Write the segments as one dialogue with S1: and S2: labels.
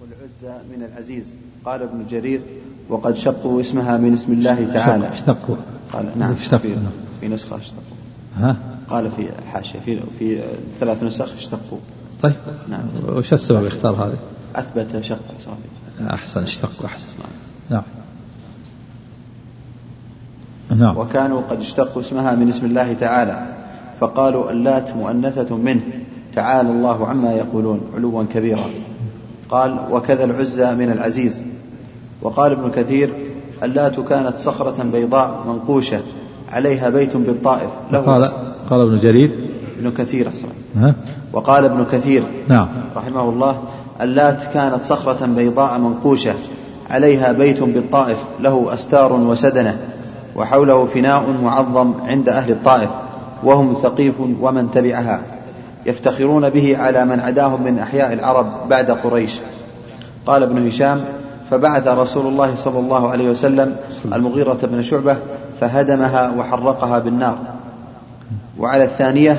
S1: والعزى من العزيز. قال ابن جرير وقد شقوا اسمها من اسم الله تعالى.
S2: اشتقوا.
S1: قال نعم
S2: اشتقوا.
S1: في. في نسخة اشتقوا.
S2: ها؟
S1: قال في حاشية في في ثلاث نسخ اشتقوا.
S2: طيب.
S1: نعم.
S2: وش السبب اختار هذه؟
S1: أثبت شق صافي
S2: أحسن اشتقوا أحسن. نعم. نعم.
S1: وكانوا قد اشتقوا اسمها من اسم الله تعالى. فقالوا اللات مؤنثة منه. تعالى الله عما يقولون علوا كبيرا. قال وكذا العزى من العزيز. وقال ابن كثير اللات كانت صخرة بيضاء منقوشة عليها بيت بالطائف له
S2: قال. قال ابن جرير.
S1: ابن كثير أحسن وقال ابن كثير
S2: نعم.
S1: رحمه الله اللات كانت صخرة بيضاء منقوشة عليها بيت بالطائف له أستار وسدنة وحوله فناء معظم عند أهل الطائف وهم ثقيف ومن تبعها. يفتخرون به على من عداهم من أحياء العرب بعد قريش. قال ابن هشام فبعث رسول الله صلى الله عليه وسلم المغيرة بن شعبة فهدمها وحرقها بالنار. وعلى الثانية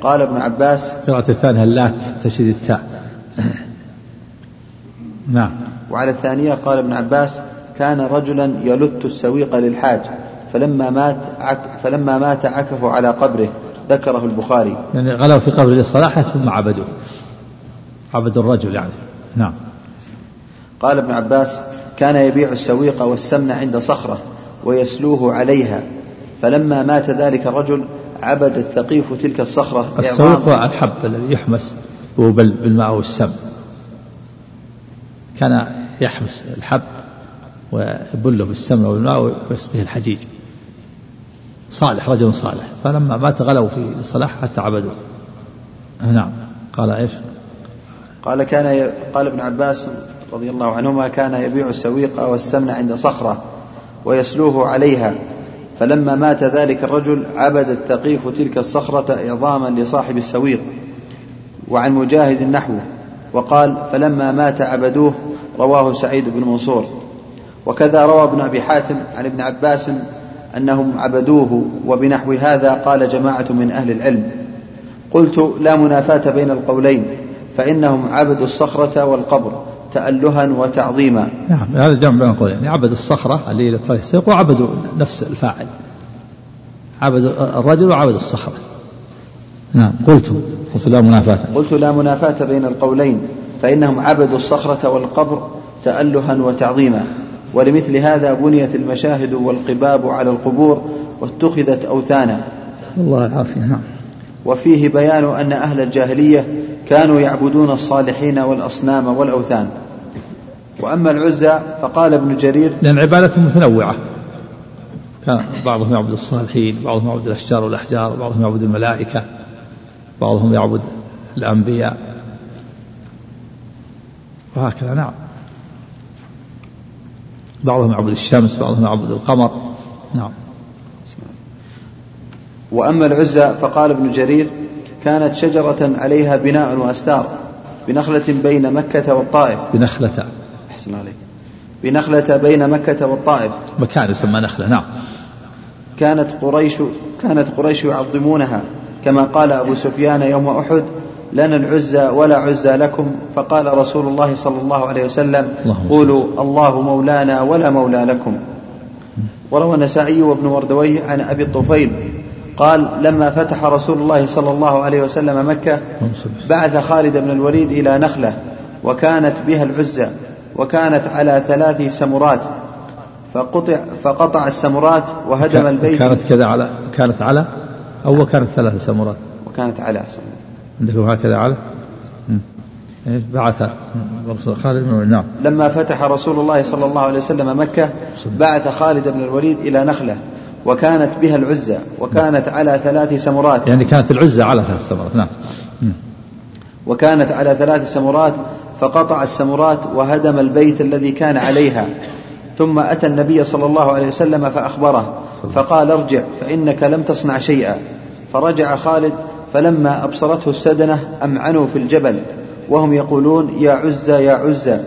S1: قال ابن عباس
S2: القراءة الثانية اللات تشديد التاء. نعم.
S1: وعلى الثانية قال ابن عباس كان رجلا يلت السويق للحاج فلما مات عك فلما مات عكفوا على قبره. ذكره البخاري.
S2: يعني غلوا في قبر للصلاح ثم عبدوه. عبدوا الرجل يعني. نعم.
S1: قال ابن عباس كان يبيع السويق والسمن عند صخرة ويسلوه عليها. فلما مات ذلك الرجل عبد الثقيف تلك الصخرة
S2: السويق الحب الذي يحمس هو بال- بالماء والسم. كان يحمس الحب ويبله بالسمن والماء ويسقيه الحجيج. صالح رجل صالح. فلما مات غلوا في الصلاح حتى عبدوه. نعم. قال إيش؟
S1: قال كان. قال ابن عباس رضي الله عنهما كان يبيع السويق والسمن عند صخرة ويسلوه عليها. فلما مات ذلك الرجل عبد الثقيف تلك الصخرة إعظاما لصاحب السويق وعن مجاهد نحوه. وقال فلما مات عبدوه رواه سعيد بن منصور. وكذا روى ابن أبي حاتم عن ابن عباس أنهم عبدوه وبنحو هذا قال جماعة من أهل العلم. قلت لا منافاة بين القولين فإنهم عبدوا الصخرة والقبر تألها وتعظيما.
S2: نعم هذا جمع بين القولين. يعني عبدوا الصخرة اللي السوق وعبدوا نفس الفاعل. عبدوا الرجل وعبدوا الصخرة. نعم قلت قلت لا منافاة.
S1: قلت لا منافاة بين القولين فإنهم عبدوا الصخرة والقبر تألها وتعظيما. ولمثل هذا بنيت المشاهد والقباب على القبور واتخذت أوثانا.
S2: الله العافية نعم.
S1: وفيه بيان أن أهل الجاهلية كانوا يعبدون الصالحين والأصنام والأوثان. وأما العزى فقال ابن جرير
S2: لأن عبادتهم متنوعة. كان بعضهم يعبد الصالحين بعضهم يعبد الأشجار والأحجار بعضهم يعبد الملائكة بعضهم يعبد الأنبياء. وهكذا نعم. بعضهم يعبد الشمس بعضهم يعبد القمر. نعم.
S1: وأما العزى فقال ابن جرير كانت شجرة عليها بناء وأستار بنخلة بين مكة والطائف.
S2: بنخلة.
S1: أحسن عليك. بنخلة بين مكة والطائف.
S2: مكان يسمى نخلة نعم.
S1: كانت قريش كانت قريش يعظمونها كما قال أبو سفيان يوم أحد لنا العزى ولا عزى لكم. فقال رسول الله صلى الله عليه وسلم قولوا الله مولانا ولا مولى لكم. وروى النسائي وابن مردويه عن أبي الطفيل قال لما فتح رسول الله صلى الله عليه وسلم مكة. بعث خالد بن الوليد إلى نخلة وكانت بها العزى وكانت على ثلاث سمرات. فقطع فقطع السمرات وهدم البيت.
S2: كانت كذا على كانت على أو كانت ثلاث سمرات.
S1: وكانت على أحسن
S2: عندكم هكذا على. إيش بعث خالد بن الوليد. نعم
S1: لما فتح رسول الله صلى الله عليه وسلم مكة بعث خالد بن الوليد إلى نخلة وكانت بها العزى وكانت على ثلاث سمرات
S2: يعني كانت العزة على ثلاث سمرات نعم.
S1: وكانت على ثلاث سمرات فقطع السمرات وهدم البيت الذي كان عليها ثم أتى النبي صلى الله عليه وسلم فأخبره فقال ارجع فإنك لم تصنع شيئا فرجع خالد فلما أبصرته السدنة أمعنوا في الجبل وهم يقولون يا عزى يا عزى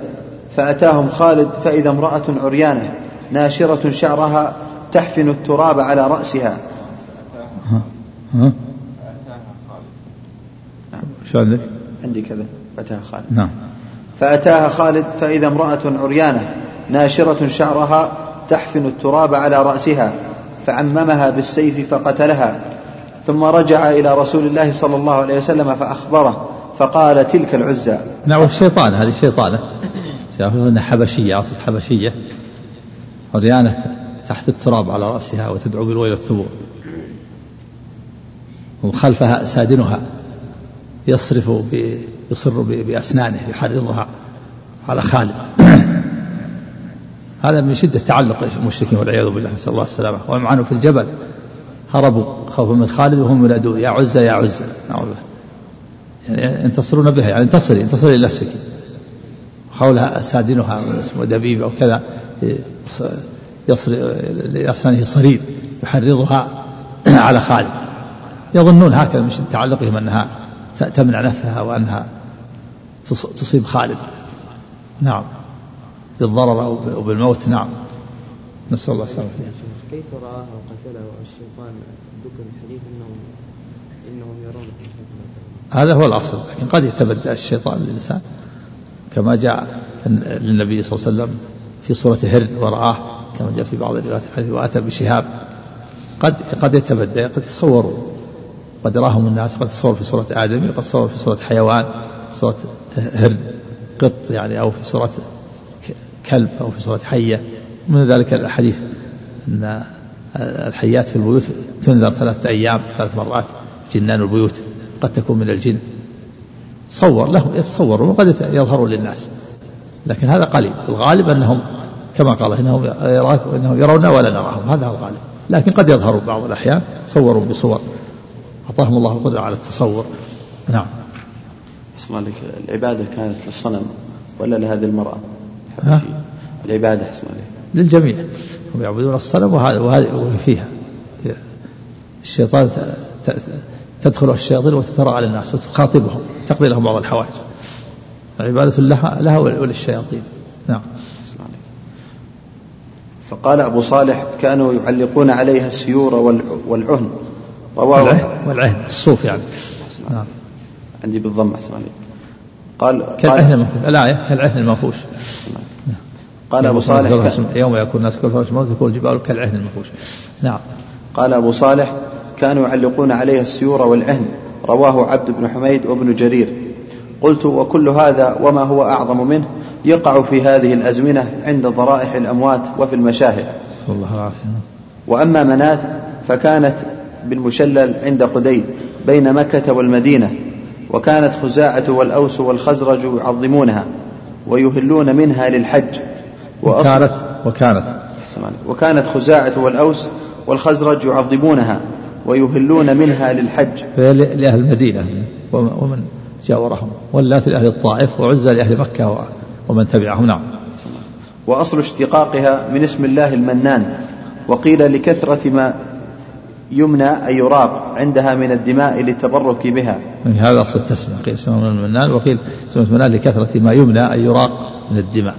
S1: فأتاهم خالد فإذا امرأة عريانة ناشرة شعرها تحفن التراب على رأسها.
S2: ها ها شو عندك؟
S1: عندي كذا. فتاها خالد.
S2: نعم.
S1: فأتاها خالد فإذا امرأة عريانة ناشرة شعرها تحفن التراب على رأسها فعممها بالسيف فقتلها. ثم رجع إلى رسول الله صلى الله عليه وسلم فأخبره فقال تلك العزى.
S2: نعم الشيطان هذه شيطانة إنها حبشية أصل حبشية. عريانة تحت التراب على رأسها وتدعو بالويل والثبور. وخلفها سادنها يصرف يصر بأسنانه يحرضها على خالد. هذا من شدة تعلق المشركين والعياذ بالله نسأل الله السلامة. وهم في الجبل. هربوا خوفا من خالد وهم ينادون يا عزة يا عزة. بالله يعني ينتصرون بها يعني انتصري انتصري لنفسك حولها سادنها ودبيب أو كذا لأسنانه صرير يحرضها على خالد. يظنون هكذا من تعلقهم أنها تمنع نفسها وأنها تصيب خالد. نعم. بالضرر أو بالموت. نعم. نسأل الله السلامة.
S3: كيف رآها وقتله الشيطان ذكر الحديث أنهم إنهم يرون
S2: هذا هو الأصل لكن قد يتبدى الشيطان للإنسان. كما جاء للنبي صلى الله عليه وسلم في صورة هر ورآه كما جاء في بعض الروايات الحديث وأتى بشهاب. قد قد يتبدى قد يتصوروا. قد راهم الناس قد تصور في صورة آدمي قد تصور في صورة حيوان صورة هر قط يعني أو في صورة كلب أو في صورة حية. من ذلك الحديث أن الحيات في البيوت تنذر ثلاثة أيام ثلاث مرات جنان البيوت قد تكون من الجن. صور لهم يتصورون وقد يظهرون للناس. لكن هذا قليل. الغالب أنهم كما قال إنهم إنهم يرون ولا نراهم. هذا هو الغالب. لكن قد يظهروا بعض الأحيان تصوروا بصور. أعطاهم الله القدرة على التصور. نعم.
S1: اسمع لك العبادة كانت للصنم ولا لهذه المرأة؟ العبادة اسمع لك
S2: للجميع. هم يعبدون الصنم وهذه فيها الشيطان تدخل الشياطين وتترى على الناس وتخاطبهم تقضي لهم بعض الحوائج. عبادة لها, لها وللشياطين. نعم.
S1: فقال أبو صالح كانوا يعلقون عليها السيور والعهن. رواه
S2: والعهن الصوف يعني.
S1: نعم. عندي بالضم أحسن قال
S2: كالعهن المنفوش. الآية كالعهن المنفوش.
S1: قال أبو صالح
S2: يوم يكون الناس كالفرش موت تكون الجبال كالعهن المنفوش نعم.
S1: قال أبو صالح كانوا يعلقون عليها السيور والعهن. رواه عبد بن حميد وابن جرير. قلت وكل هذا وما هو أعظم منه؟ يقع في هذه الأزمنة عند ضرائح الأموات وفي المشاهد.
S2: الله العافية.
S1: وأما منات فكانت بالمشلل عند قديد بين مكة والمدينة وكانت خزاعة والأوس والخزرج يعظمونها ويهلون منها للحج.
S2: وكانت وكانت.
S1: وكانت خزاعة والأوس والخزرج يعظمونها ويهلون منها للحج.
S2: لأهل المدينة ومن جاورهم واللات لأهل الطائف وعزى لأهل مكة ومن تبعهم. نعم.
S1: وأصل اشتقاقها من اسم الله المنان. وقيل لكثرة ما يمنى أي يراق عندها من الدماء للتبرك بها.
S2: من هذا أصل التسمية. قيل اسمه المنان. وقيل اسمه المنان لكثرة ما يمنى أي يراق من الدماء.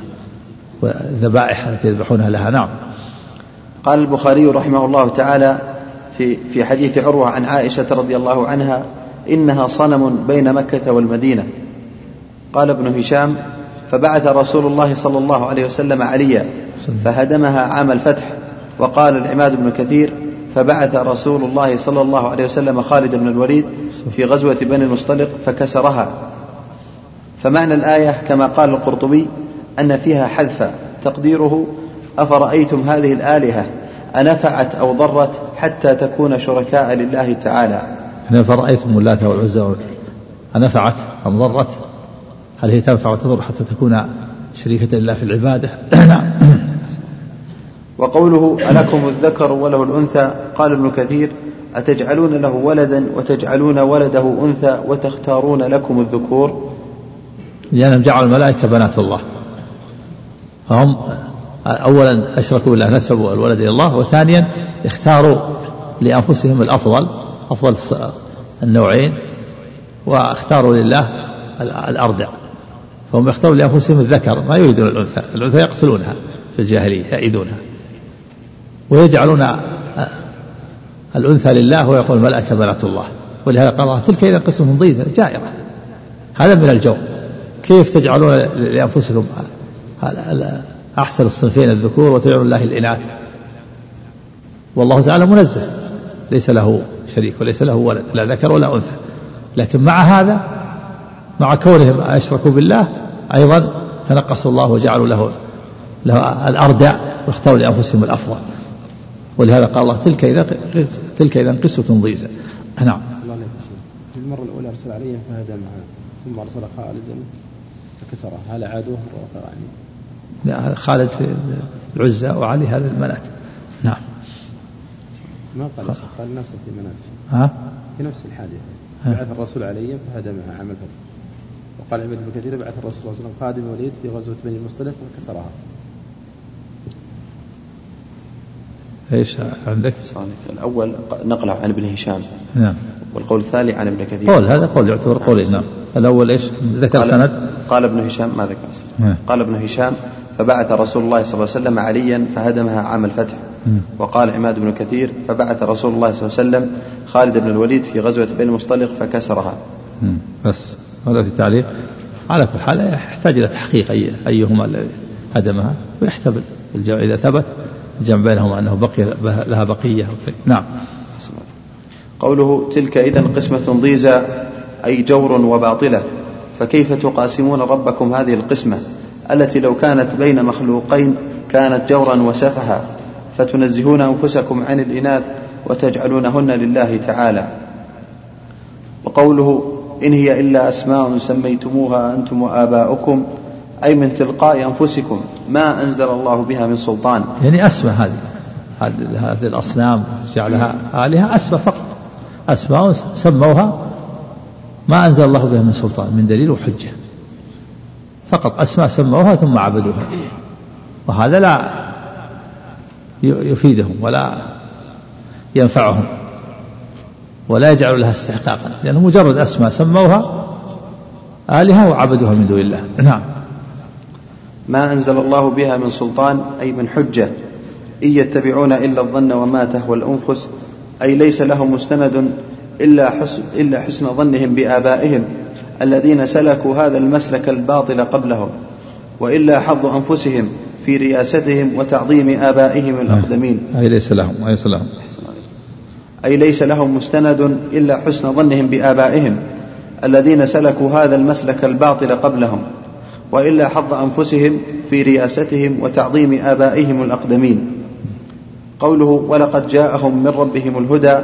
S2: والذبائح التي يذبحونها لها. نعم.
S1: قال البخاري رحمه الله تعالى في في حديث عروة عن عائشة رضي الله عنها إنها صنم بين مكة والمدينة. قال ابن هشام فبعث رسول الله صلى الله عليه وسلم عليا فهدمها عام الفتح. وقال العماد بن كثير فبعث رسول الله صلى الله عليه وسلم خالد بن الوليد في غزوة بني المصطلق فكسرها. فمعنى الآية كما قال القرطبي أن فيها حذف تقديره أفرأيتم هذه الآلهة؟ أنفعت أو ضرت حتى تكون شركاء لله تعالى.
S2: هنا فرأيتم اللات والعزى أنفعت أم ضرت؟ هل هي تنفع وتضر حتى تكون شريكة لله في العبادة؟ نعم.
S1: وقوله ألكم الذكر وله الأنثى؟ قال ابن كثير أتجعلون له ولدا وتجعلون ولده أنثى وتختارون لكم الذكور؟
S2: لأنهم جعلوا الملائكة بنات الله. فهم أولا أشركوا بالله نسبوا الولد إلى الله وثانيا اختاروا لأنفسهم الأفضل أفضل النوعين واختاروا لله الأردع فهم يختارون لأنفسهم الذكر ما يريدون الأنثى الأنثى يقتلونها في الجاهلية يأيدونها. ويجعلون الأنثى لله ويقول الملائكة بنات الله. ولهذا قال الله تلك إذا قسم ضيزة جائرة. هذا من الجو. كيف تجعلون لأنفسكم أحسن الصنفين الذكور وتجعلون الله الإناث. والله تعالى منزه. ليس له شريك وليس له ولد لا ذكر ولا أنثى. لكن مع هذا مع كونهم أشركوا بالله أيضا تنقصوا الله وجعلوا له له الأردع واختاروا لأنفسهم الأفضل. ولهذا قال الله تلك إذا تلك إذا قسوة ضيزى. نعم.
S3: في المرة الأولى أرسل عليهم فهدمها ثم أرسل خالدا فكسرها هل عادوه؟
S2: خالد في العزى وعلي هذا المنات. نعم.
S3: ما قال قال نفسه في منات
S2: ها؟
S3: في نفس الحادثة. بعث الرسول عليهم فهدمها عام الفتح. وقال عبد بن كثير بعث الرسول صلى الله عليه وسلم خادم الوليد في غزوة بني المصطلق وكسرها.
S2: إيش عندك؟
S1: الأول نقله عن ابن هشام.
S2: نعم.
S1: والقول الثاني عن ابن كثير.
S2: قول هذا قول يعتبر قولين نعم. الأول إيش؟ ذكر
S1: قال
S2: سند.
S1: قال ابن هشام ما ذكر
S2: نعم.
S1: قال ابن هشام فبعث رسول الله صلى الله عليه وسلم عليا فهدمها عام الفتح.
S2: مم.
S1: وقال عماد بن كثير فبعث رسول الله صلى الله عليه وسلم خالد بن الوليد في غزوة بني المصطلق فكسرها.
S2: بس هذا في التعليق على كل حال يحتاج إلى تحقيق أي أيهما الذي هدمها ويحتمل. الجمع إذا ثبت الجمع بينهما أنه بقي لها بقية. نعم.
S1: قوله تلك إذا قسمة ضيزى أي جور وباطلة. فكيف تقاسمون ربكم هذه القسمة؟ التي لو كانت بين مخلوقين كانت جورا وسفها. فتنزهون أنفسكم عن الإناث وتجعلونهن لله تعالى. وقوله إن هي إلا أسماء سميتموها أنتم وآباؤكم أي من تلقاء أنفسكم ما أنزل الله بها من سلطان.
S2: يعني أسماء هذه هذه الأصنام جعلها آلهة أسماء فقط. أسماء سموها ما أنزل الله بها من سلطان من دليل وحجة. فقط أسماء سموها ثم عبدوها. وهذا لا يفيدهم ولا ينفعهم ولا يجعل لها استحقاقا لأنه مجرد أسماء سموها آلهة وعبدوها من دون الله. نعم.
S1: ما أنزل الله بها من سلطان أي من حجة إن يتبعون إلا الظن وما تهوى الأنفس أي ليس لهم مستند إلا حسن, إلا حسن ظنهم بآبائهم الذين سلكوا هذا المسلك الباطل قبلهم وإلا حظ أنفسهم في رياستهم وتعظيم آبائهم الأقدمين.
S2: أي ليس لهم ليس لهم.
S1: أي ليس لهم مستند إلا حسن ظنهم بآبائهم الذين سلكوا هذا المسلك الباطل قبلهم وإلا حظ أنفسهم في رياستهم وتعظيم آبائهم الأقدمين. قوله ولقد جاءهم من ربهم الهدى.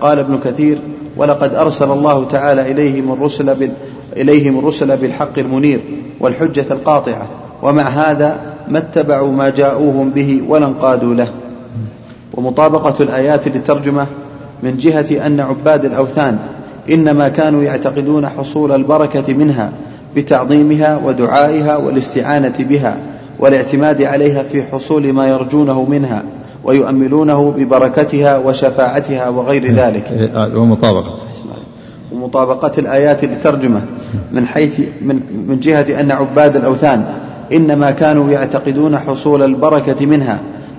S1: قال ابن كثير ولقد أرسل الله تعالى إليهم الرسل بال إليهم الرسل بالحق المنير والحجة القاطعة. ومع هذا ما اتبعوا ما جاءوهم به ولا انقادوا له. ومطابقة الآيات للترجمة من جهة أن عباد الأوثان إنما كانوا يعتقدون حصول البركة منها بتعظيمها ودعائها والاستعانة بها والاعتماد عليها في حصول ما يرجونه منها. ويؤملونه ببركتها وشفاعتها وغير ذلك.
S2: آه، ومطابقة.
S1: ومطابقة الآيات للترجمة من حيث من, من جهة أن عباد الأوثان إنما كانوا يعتقدون حصول البركة منها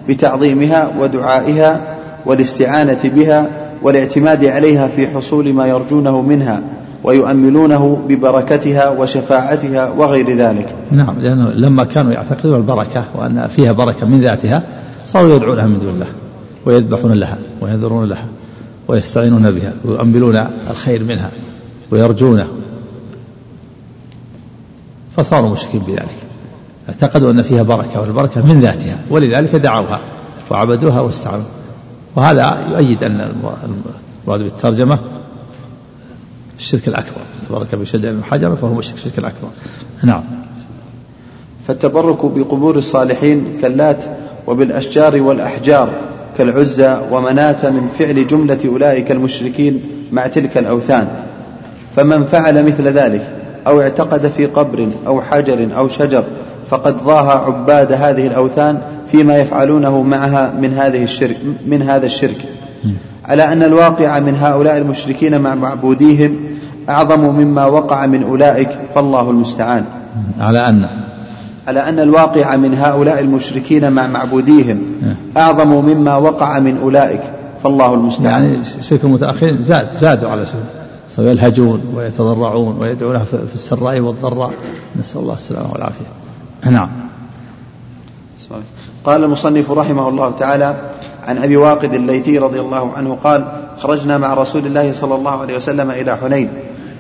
S1: بتعظيمها ودعائها والاستعانة بها والاعتماد عليها في حصول ما يرجونه منها ويؤملونه ببركتها وشفاعتها وغير ذلك.
S2: نعم لأنه لما كانوا يعتقدون البركة وأن فيها بركة من ذاتها صاروا يدعونها من دون الله ويذبحون لها وينذرون لها ويستعينون بها ويؤملون الخير منها ويرجونه فصاروا مشركين بذلك. اعتقدوا أن فيها بركة والبركة من ذاتها ولذلك دعوها وعبدوها واستعانوا. وهذا يؤيد أن المراد بالترجمة الشرك الأكبر. تبارك بشجع حجر فهو الشرك الشرك الأكبر. نعم.
S1: فالتبرك بقبور الصالحين كاللات وبالأشجار والأحجار كالعزى ومناة من فعل جملة أولئك المشركين مع تلك الأوثان. فمن فعل مثل ذلك أو اعتقد في قبر أو حجر أو شجر فقد ضاها عباد هذه الأوثان فيما يفعلونه معها من هذه الشرك من هذا الشرك. على أن الواقع من هؤلاء المشركين مع معبوديهم أعظم مما وقع من أولئك فالله المستعان.
S2: على أن
S1: على أن الواقع من هؤلاء المشركين مع معبوديهم. أعظم مما وقع من أولئك. فالله المستعان.
S2: يعني شرك المتأخرين زاد زادوا على شرك ويلهجون ويتضرعون ويدعونه في السراء والضراء. نسأل الله السلامة والعافية. نعم.
S1: قال المصنف رحمه الله تعالى عن أبي واقد الليثي رضي الله عنه قال خرجنا مع رسول الله صلى الله عليه وسلم إلى حنين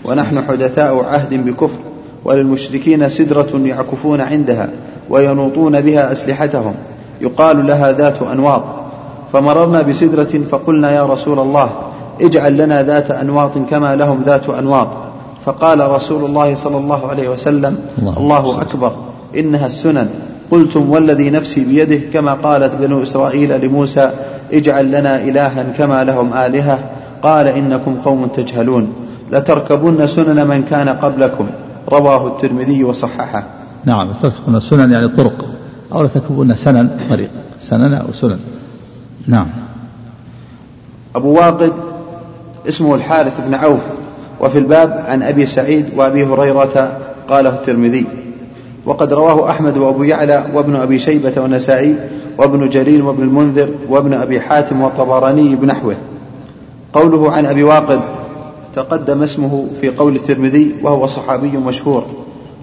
S1: ونحن حدثاء عهد بكفر. وللمشركين سدرة يعكفون عندها وينوطون بها أسلحتهم. يقال لها ذات أنواط. فمررنا بسدرة فقلنا يا رسول الله اجعل لنا ذات أنواط كما لهم ذات أنواط. فقال رسول الله صلى الله عليه وسلم الله, الله أكبر. إنها السنن. قلتم والذي نفسي بيده كما قالت بنو إسرائيل لموسى اجعل لنا إلها كما لهم آلهة. قال إنكم قوم تجهلون. لتركبن سنن من كان قبلكم. رواه الترمذي وصححه.
S2: نعم تركبن سنن يعني طرق. أو لتركبن سنن طريق. سنن أو سنن. نعم.
S1: أبو واقد اسمه الحارث بن عوف وفي الباب عن أبي سعيد وأبي هريرة قاله الترمذي. وقد رواه أحمد وأبو يعلى وابن أبي شيبة والنسائي وابن جرير وابن المنذر وابن أبي حاتم والطبراني بنحوه. قوله عن أبي واقد تقدم اسمه في قول الترمذي وهو صحابي مشهور.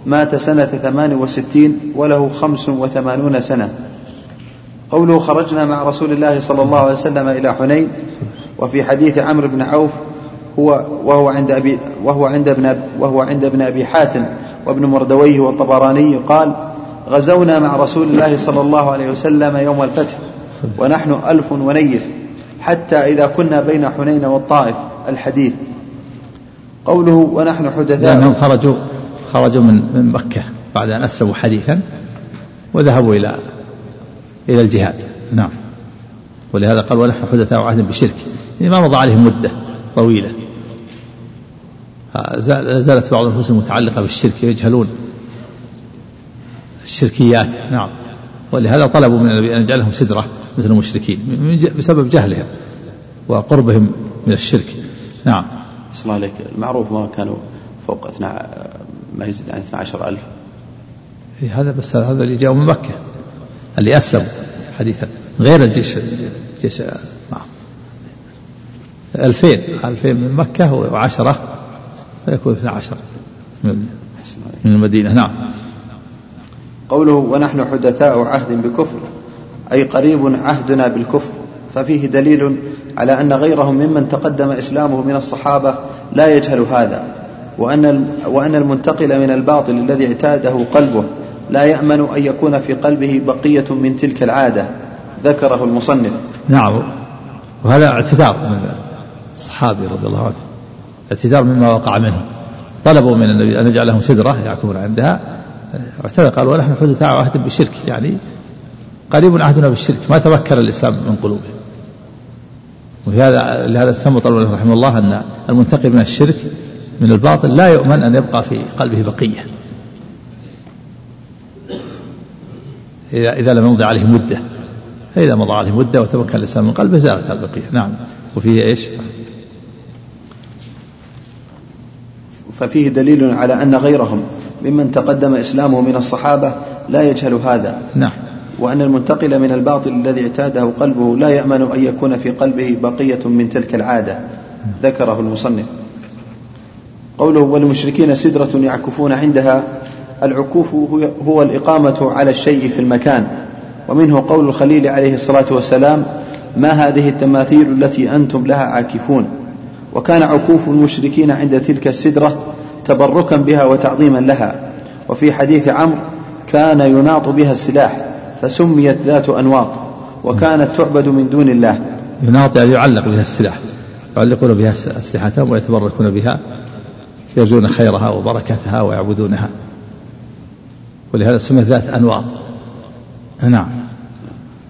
S1: مات سنة ثمان وستين وله خمس وثمانون سنة. قوله خرجنا مع رسول الله صلى الله عليه وسلم إلى حنين وفي حديث عمرو بن عوف هو وهو عند أبي وهو عند ابن وهو عند ابن أبي حاتم وابن مردويه والطبراني قال غزونا مع رسول الله صلى الله عليه وسلم يوم الفتح ونحن ألف ونيف حتى إذا كنا بين حنين والطائف الحديث. قوله ونحن حدثاء.
S2: لأنهم خرجوا خرجوا من من مكة بعد أن أسلموا حديثا وذهبوا إلى إلى الجهاد. نعم. ولهذا قال ونحن حدثاء عهد بشرك يعني ما مضى عليهم مدة طويلة. زالت بعض النفوس المتعلقة بالشرك يجهلون الشركيات. نعم. ولهذا طلبوا من النبي أن يجعلهم سدرة مثل المشركين بسبب جهلهم وقربهم من الشرك. نعم.
S1: الله عليك المعروف ما كانوا فوق اثنى ما يزيد عن 12 ألف.
S2: إيه، هذا بس هذا اللي جاءوا من مكة اللي أسلموا حديثا غير الجيش الجيش نعم. ألفين ألفين من مكة وعشرة فيكون اثنا عشر من المدينة نعم.
S1: قوله ونحن حدثاء عهد بكفر أي قريب عهدنا بالكفر. ففيه دليل على أن غيرهم ممن تقدم إسلامه من الصحابة لا يجهل هذا وأن وأن المنتقل من الباطل الذي اعتاده قلبه لا يأمن أن يكون في قلبه بقية من تلك العادة ذكره المصنف.
S2: نعم. وهذا اعتذار من الصحابي رضي الله عنه اعتذار مما وقع منه. طلبوا من النبي أن يجعل لهم سدرة يعكفون عندها. اعتذر قال ونحن حدثاء عهد بالشرك. يعني قريب عهدنا بالشرك ما تمكن الإسلام من قلوبهم. وفي هذا لهذا استنبط رحمه الله أن المنتقل من الشرك من الباطل لا يؤمن أن يبقى في قلبه بقية. إذا إذا لم يمضي عليه مدة. فإذا مضى عليه مدة وتمكن الإسلام من قلبه زالت البقية. نعم. وفيه إيش؟
S1: ففيه دليل على أن غيرهم ممن تقدم إسلامه من الصحابة لا يجهل هذا.
S2: نعم.
S1: وأن المنتقل من الباطل الذي اعتاده قلبه لا يأمن أن يكون في قلبه بقية من تلك العادة ذكره المصنف. قوله والمشركين سدرة يعكفون عندها العكوف هو الإقامة على الشيء في المكان. ومنه قول الخليل عليه الصلاة والسلام ما هذه التماثيل التي أنتم لها عاكفون؟ وكان عكوف المشركين عند تلك السدرة تبركا بها وتعظيما لها. وفي حديث عمرو كان يناط بها السلاح. فسميت ذات أنواط وكانت تعبد من دون الله.
S2: يناط يعني يعلق بها السلاح يعلقون بها أسلحتهم ويتبركون بها يرجون خيرها وبركتها ويعبدونها. ولهذا سميت ذات أنواط. نعم.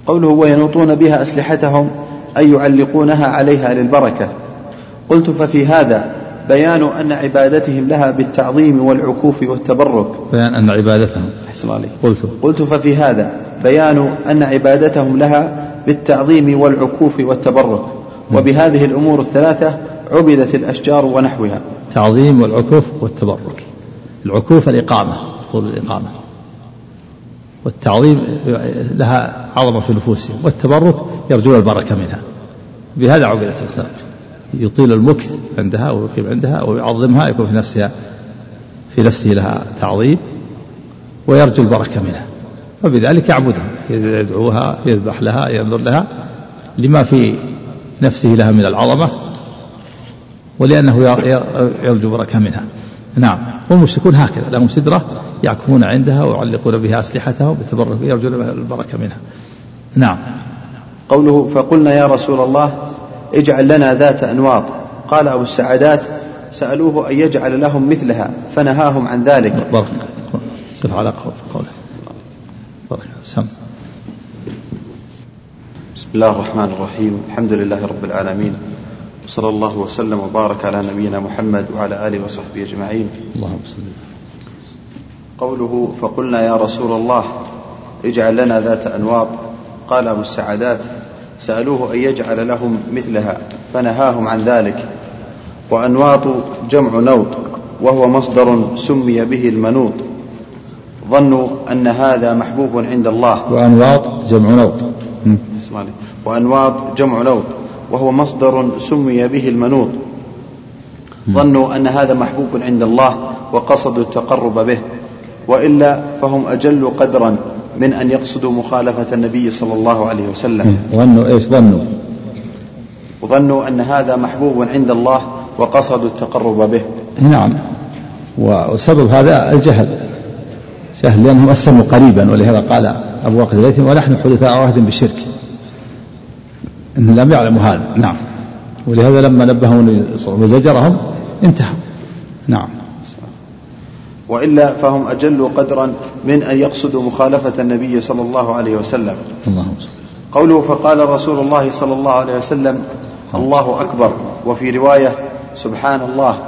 S1: قوله وينوطون بها أسلحتهم أي يعلقونها عليها للبركة. قلت ففي هذا بيان أن عبادتهم لها بالتعظيم والعكوف والتبرك.
S2: بيان أن عبادتهم.
S1: أحسن عليك.
S2: قلت.
S1: قلت ففي هذا بيان أن عبادتهم لها بالتعظيم والعكوف والتبرك. وبهذه الأمور الثلاثة عبدت الأشجار ونحوها.
S2: تعظيم والعكوف والتبرك. العكوف الإقامة طول الإقامة. والتعظيم لها عظمة في نفوسهم. والتبرك يرجون البركة منها. بهذا عبدت الثلاثة يطيل المكث عندها ويقيم عندها ويعظمها يكون في نفسها في نفسه لها تعظيم ويرجو البركة منها. وبذلك يعبدها يدعوها يذبح لها ينظر لها لما في نفسه لها من العظمة ولأنه يرجو بركة منها. نعم. والمشركون هكذا لهم سدرة يعكفون عندها ويعلقون بها أسلحتهم يرجون البركة منها. نعم.
S1: قوله فقلنا يا رسول الله اجعل لنا ذات أنواط. قال أبو السعادات سألوه أن يجعل لهم مثلها فنهاهم عن ذلك.
S2: بارك صف على قوله سم
S1: بسم الله الرحمن الرحيم. الحمد لله رب العالمين. وصلى الله وسلم وبارك على نبينا محمد وعلى آله وصحبه أجمعين.
S2: اللهم صل
S1: قوله فقلنا يا رسول الله اجعل لنا ذات أنواط. قال أبو السعادات سألوه أن يجعل لهم مثلها فنهاهم عن ذلك. وأنواط جمع نوط وهو مصدر سمي به المنوط. ظنوا أن هذا محبوب عند الله.
S2: وأنواط جمع نوط.
S1: وأنواط جمع نوط. وهو مصدر سمي به المنوط. ظنوا أن هذا محبوب عند الله وقصدوا التقرب به. وإلا فهم أجل قدرا من أن يقصدوا مخالفة النبي صلى الله عليه وسلم.
S2: ظنوا إيش؟ ظنوا.
S1: وظنوا أن هذا محبوب عند الله وقصدوا التقرب به.
S2: نعم. وسبب هذا الجهل. جهل لأنهم أسلموا قريبا ولهذا قال أبو واقد الليثي ونحن حدثاء عهد بالشرك. إن لم يعلموا هذا نعم. ولهذا لما نبههم وزجرهم انتهوا. نعم.
S1: وإلا فهم أجل قدرا من أن يقصدوا مخالفة النبي صلى الله عليه وسلم.
S2: اللهم
S1: قوله فقال رسول الله صلى الله عليه وسلم الله أكبر. وفي رواية سبحان الله.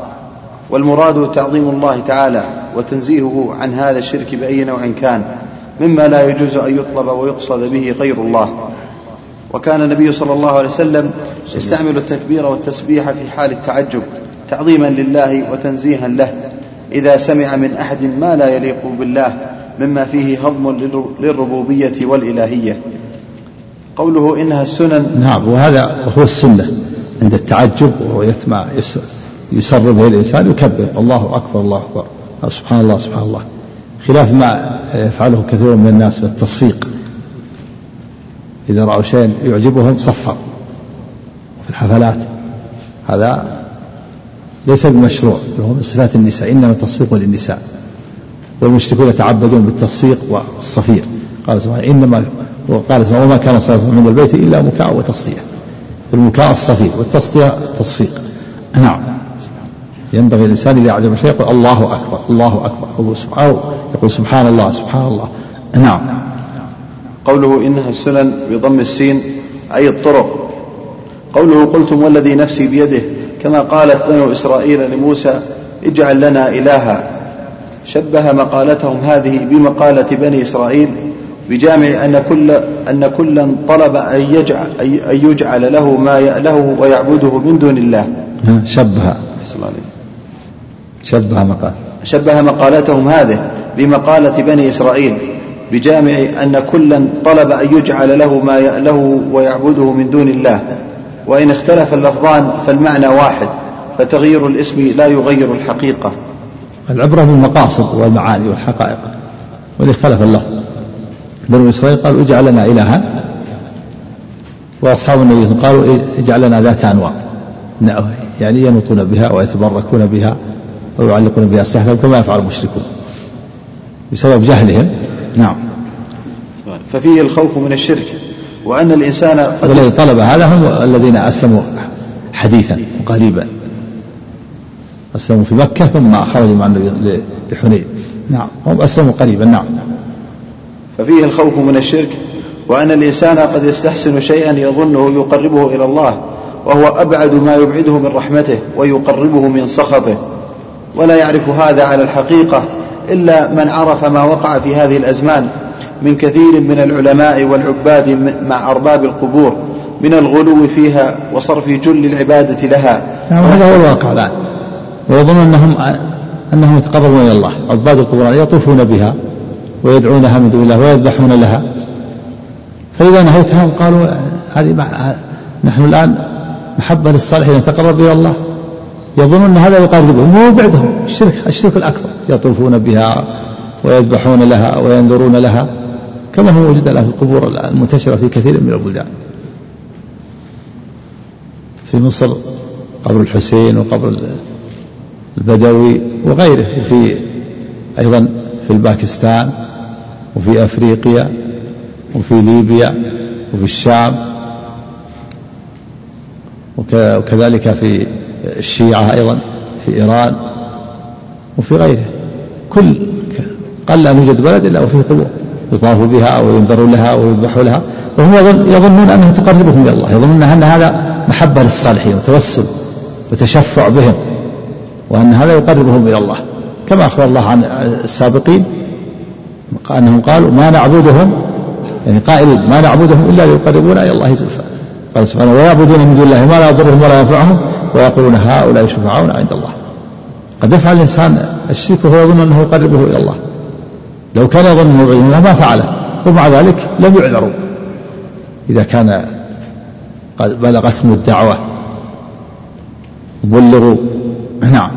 S1: والمراد تعظيم الله تعالى. وتنزيهه عن هذا الشرك بأي نوع كان مما لا يجوز أن يطلب ويقصد به غير الله. وكان النبي صلى الله عليه وسلم يستعمل التكبير والتسبيح في حال التعجب تعظيما لله وتنزيها له. إذا سمع من أحد ما لا يليق بالله مما فيه هضم للربوبية والإلهية. قوله إنها السنن.
S2: نعم وهذا هو السنة. عند التعجب ويتمع يسر به الإنسان يكبر الله أكبر الله أكبر. سبحان الله سبحان الله. خلاف ما يفعله كثير من الناس بالتصفيق إذا رأوا شيئا يعجبهم صفر في الحفلات هذا ليس بمشروع وهو من صفات النساء إنما التصفيق للنساء. والمشركون يتعبدون بالتصفيق والصفير قال سبحانه إنما وقال سبحانه وما كان صلاة من البيت إلا مكاء وتصديع المكاء الصفير والتصديع تصفيق. نعم. ينبغي الإنسان إذا أعجب شيء يقول الله أكبر الله أكبر. أو يقول سبحان الله سبحان الله. نعم.
S1: قوله إنها السنن بضم السين أي الطرق. قوله قلتم والذي نفسي بيده كما قالت بنو إسرائيل لموسى اجعل لنا إلها. شبه مقالتهم هذه بمقالة بني إسرائيل بجامع أن كل أن كلا طلب أن يجعل, أن يجعل له ما يأله ويعبده من دون الله.
S2: شبه. شبه مقال.
S1: شبه مقالتهم هذه بمقالة بني إسرائيل بجامع أن كلا طلب أن يجعل له ما يأله ويعبده من دون الله. وإن اختلف اللفظان فالمعنى واحد فتغيير الاسم لا يغير الحقيقة.
S2: العبرة بالمقاصد والمعاني والحقائق. وإن اختلف اللفظ. بنو إسرائيل قالوا اجعل لنا إلها. وأصحاب النبي قالوا اجعل لنا ذات أنواط يعني ينوطون بها ويتبركون بها. ويعلقون بها السهل كما يفعل المشركون. بسبب جهلهم. نعم.
S1: ففيه الخوف من الشرك وأن الإنسان
S2: قد والذي طلب هذا هم الذين أسلموا حديثا قريبا. أسلموا في مكة ثم خرجوا مع النبي لحنين. نعم. هم أسلموا قريبا. نعم.
S1: ففيه الخوف من الشرك وأن الإنسان قد يستحسن شيئا يظنه يقربه إلى الله وهو أبعد ما يبعده من رحمته ويقربه من سخطه. ولا يعرف هذا على الحقيقة إلا من عرف ما وقع في هذه الأزمان من كثير من العلماء والعباد مع أرباب القبور من الغلو فيها وصرف جل العبادة لها.
S2: نعم هذا هو الواقع. الآن ويظن أنهم أنهم يتقربون إلى الله. عباد القبور يطوفون بها ويدعونها من دون الله ويذبحون لها. فإذا نهيتهم قالوا هذه نحن الآن محبة للصالحين يتقرب إلى الله. يظنون أن هذا يقربهم مو بعدهم الشرك الشرك الأكبر. يطوفون بها ويذبحون لها وينذرون لها كما هو موجود الآن في القبور المنتشرة في كثير من البلدان. في مصر قبر الحسين وقبر البدوي وغيره وفي أيضا في الباكستان وفي أفريقيا وفي ليبيا وفي الشام وكذلك في الشيعة أيضا في إيران وفي غيره. كل قل أن يوجد بلد إلا وفيه قبور يطاف بها وينذر لها ويذبح لها. وهم يظنون أنها تقربهم إلى الله يظنون أن هذا محبة للصالحين وتوسل وتشفع بهم وأن هذا يقربهم إلى الله. كما أخبر الله عن السابقين أنهم قالوا ما نعبدهم يعني قائلين ما نعبدهم إلا ليقربونا إلى الله زلفى قال سبحانه ويعبدون من دون الله ما لا يضرهم ولا ينفعهم. ويقولون هؤلاء شفعاؤنا عند الله. قد يفعل الإنسان الشرك وهو يظن أنه يقربه إلى الله. لو كان يظن أنه يبعد الله ما فعله. ومع ذلك لم يعذروا. إذا كان قد بلغتهم الدعوة بلغوا نعم.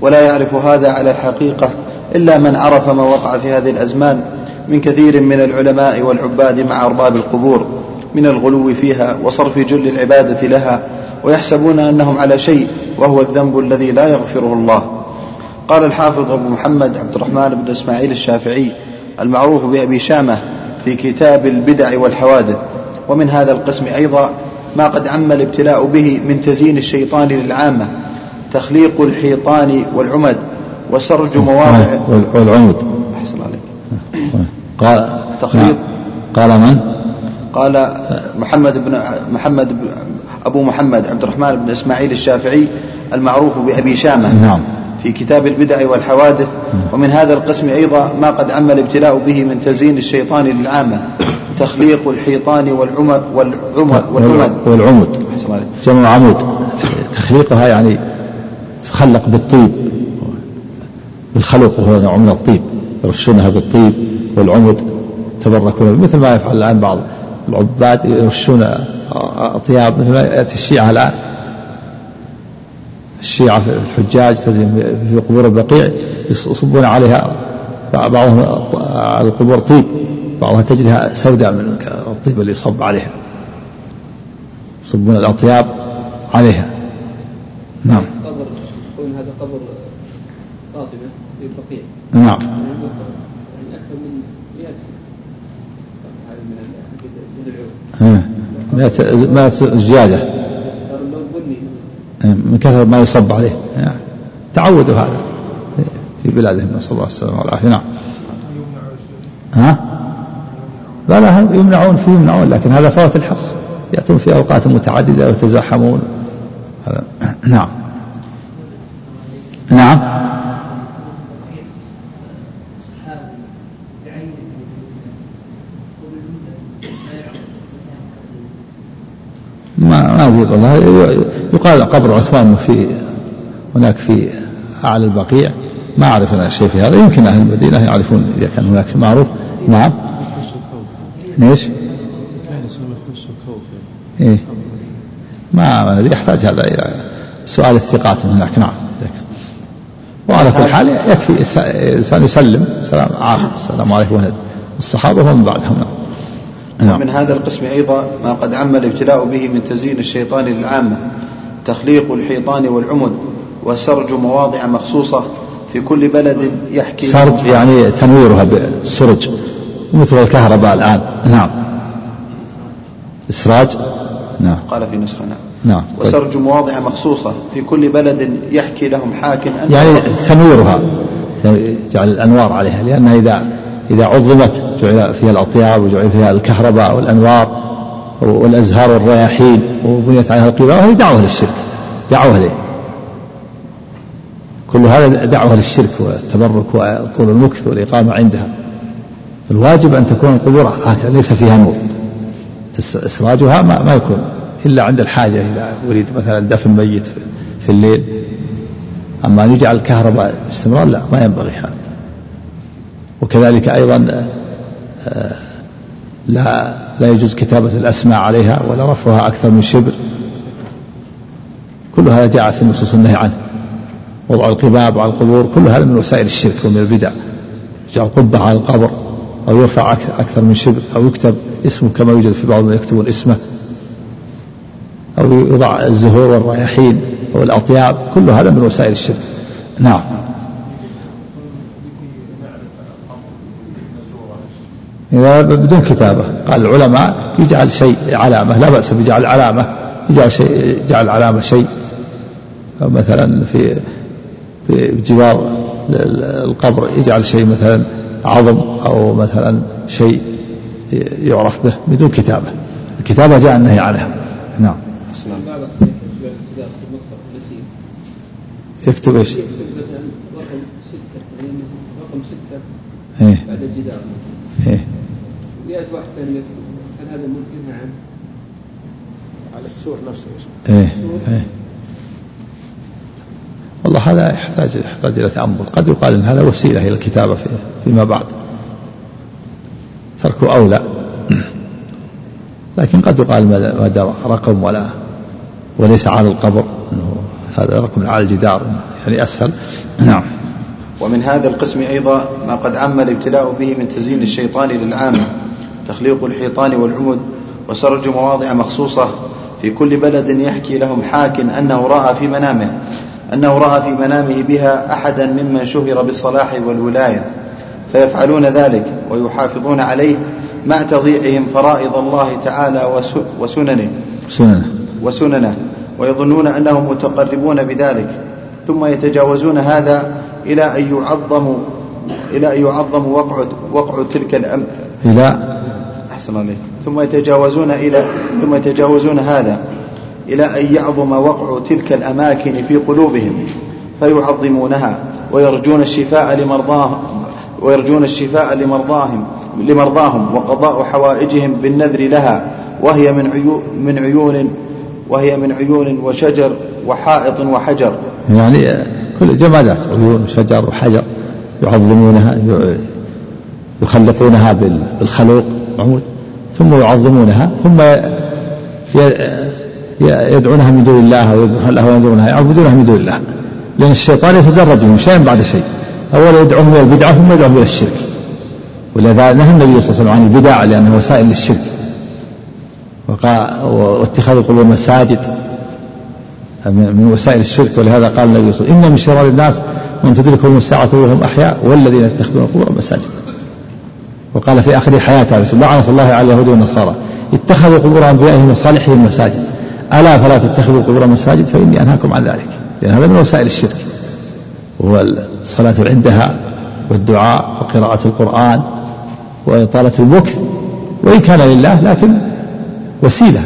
S1: ولا يعرف هذا على الحقيقة إلا من عرف ما وقع في هذه الأزمان من كثير من العلماء والعباد مع أرباب القبور من الغلو فيها وصرف جل العبادة لها ويحسبون أنهم على شيء وهو الذنب الذي لا يغفره الله. قال الحافظ أبو محمد عبد الرحمن بن إسماعيل الشافعي المعروف بأبي شامة في كتاب البدع والحوادث. ومن هذا القسم أيضا ما قد عم الابتلاء به من تزيين الشيطان للعامة تخليق الحيطان والعمد وسرج مواضع
S2: والعمد.
S1: أحسن عليك.
S2: قال
S1: تخليق.
S2: قال من؟
S1: قال محمد بن محمد بن أبو محمد عبد الرحمن بن إسماعيل الشافعي المعروف بأبي شامة
S2: نعم.
S1: في كتاب البدع والحوادث. ومن هذا القسم أيضا ما قد عم الابتلاء به من تزيين الشيطان للعامة تخليق الحيطان والعمد والعمد والعمد,
S2: والعمد. جمع عمود. تخليقها يعني تخلق بالطيب. بالخلق وهو نوع من الطيب. يرشونها بالطيب والعمد. تبركون مثل ما يفعل الآن بعض العباد يرشون أطياب. مثل ما يأتي الشيعة الآن الشيعة في الحجاج في قبور البقيع يصبون عليها بعضهم على القبور طيب بعضها تجدها سوداء من الطيب اللي يصب عليها. يصبون الأطياب عليها. نعم.
S4: قبر هذا قبر فاطمة في البقيع.
S2: نعم.
S4: يعني أكثر من 100 هذه من
S2: 100 زيادة. من كثرة ما يصب عليه. يعني تعودوا هذا في بلادهم نسأل الله السلامة والعافية. نعم. ها؟ لا لا يمنعون فيه يمنعون لكن هذا فوات الحرص يأتون في أوقات متعددة ويتزاحمون. نعم. نعم. ما ما والله يقال قبر عثمان في هناك في أعلى البقيع. ما أعرف أنا شيء في هذا. يمكن أهل المدينة يعرفون إذا كان هناك معروف. نعم. ليش؟ إيه؟ ما ندري يحتاج هذا إلى سؤال الثقات من هناك. نعم. وعلى كل حال يكفي الانسان يسلم. سلام السلام عليكم الصحابة ومن بعدهم. نعم.
S1: نعم. ومن هذا القسم أيضا ما قد عم الابتلاء به من تزيين الشيطان للعامة تخليق الحيطان والعمد وسرج مواضع مخصوصة في كل بلد يحكي
S2: سرج يعني تنويرها بالسرج مثل الكهرباء الآن. نعم. إسراج؟
S1: نعم. قال في نسخة نعم.
S2: نعم.
S1: وسرج مواضع مخصوصة في كل بلد يحكي لهم حاكم
S2: يعني تنويرها جعل الأنوار عليها لأنها إذا إذا عظمت جعل فيها الأطياب وجعل فيها الكهرباء والأنوار والأزهار والرياحين وبنيت عليها القباب هذه دعوة للشرك دعوة له كل هذا دعوة للشرك والتبرك وطول المكث والإقامة عندها. الواجب أن تكون القبور هكذا ليس فيها نور. إسراجها ما, ما يكون إلا عند الحاجة إذا أريد مثلا دفن ميت في الليل. أما أن يجعل الكهرباء باستمرار لا ما ينبغي هذا. وكذلك أيضا آه، لا لا يجوز كتابة الأسماء عليها ولا رفعها أكثر من شبر. كل هذا جاء في النصوص النهي عنه. وضع القباب على القبور كل هذا من وسائل الشرك ومن البدع. جعل قبة على القبر أو يرفع أكثر من شبر أو يكتب اسمه كما يوجد في بعض من يكتبون اسمه. أو يوضع الزهور والرياحين والأطياب كل هذا من وسائل الشرك. نعم. إذا بدون كتابة. قال العلماء يجعل شيء علامة. لا بأس بجعل علامة. يجعل شيء جعل علامة شيء. مثلا في في جوار القبر يجعل شيء مثلا عظم أو مثلا شيء يعرف به بدون كتابة. الكتابة جاء النهي عنها. نعم. يكتب إيش؟
S4: يكتب مثلا رقم ستة رقم ستة بعد الجدار.
S2: إيه.
S4: ويأتي واحد ثاني يكتب هل هذا منهى عنه؟
S3: على السور نفسه.
S2: إيه إيه. والله هذا يحتاج يحتاج إلى تأمل. قد يقال إن هذا وسيلة إلى الكتابة في فيما بعد. تركه اولى لكن قد يقال ما دام رقم ولا وليس على القبر. إنه هذا رقم على الجدار يعني أسهل. نعم.
S1: ومن هذا القسم أيضا ما قد عم الابتلاء به من تزيين الشيطان للعامة. تخليق الحيطان والعمد وسرج مواضع مخصوصة في كل بلد يحكي لهم حاك أنه رأى في منامه أنه رأى في منامه بها أحدا ممن شهر بالصلاح والولاية. فيفعلون ذلك ويحافظون عليه مع تضييعهم فرائض الله تعالى وسننه.
S2: سننه.
S1: وسننه. ويظنون أنهم متقربون بذلك. ثم يتجاوزون هذا إلى أن يعظم إلى أن يعظم وقع وقع تلك الأم
S2: إلى
S1: أحسن عليك ثم يتجاوزون إلى ثم يتجاوزون هذا إلى أن يعظم وقع تلك الأماكن في قلوبهم فيعظمونها ويرجون الشفاء لمرضاهم ويرجون الشفاء لمرضاهم لمرضاهم وقضاء حوائجهم بالنذر لها وهي من عيون من عيون وهي من عيون وشجر وحائط وحجر.
S2: يعني كل جمادات عيون وشجر وحجر يعظمونها يخلقونها بالخلوق. عمود ثم يعظمونها ثم يدعونها من دون الله أو يذبحون لها وينظرونها يعبدونها من دون الله. لأن الشيطان يتدرج منهم شيئا بعد شيء. اولا يدعوهم إلى البدعة ثم يدعوهم إلى الشرك. ولذا نهى النبي صلى الله عليه وسلم عن البدع لأنها وسائل للشرك. واتخاذ القبور مساجد من وسائل الشرك. ولهذا قال النبي صلى الله عليه وسلم إن من شرار الناس من تدركهم الساعة وهم أحياء والذين يتخذون القبور مساجد. وقال في آخر حياته عليه لعنة الله على اليهود والنصارى اتخذوا قبور أنبيائهم وصالحهم مساجد ألا فلا تتخذوا قبور مساجد فإني أنهاكم عن ذلك. لأن هذا من وسائل الشرك وهو الصلاة عندها والدعاء وقراءة القرآن وإطالة المكث وإن كان لله لكن وسيلة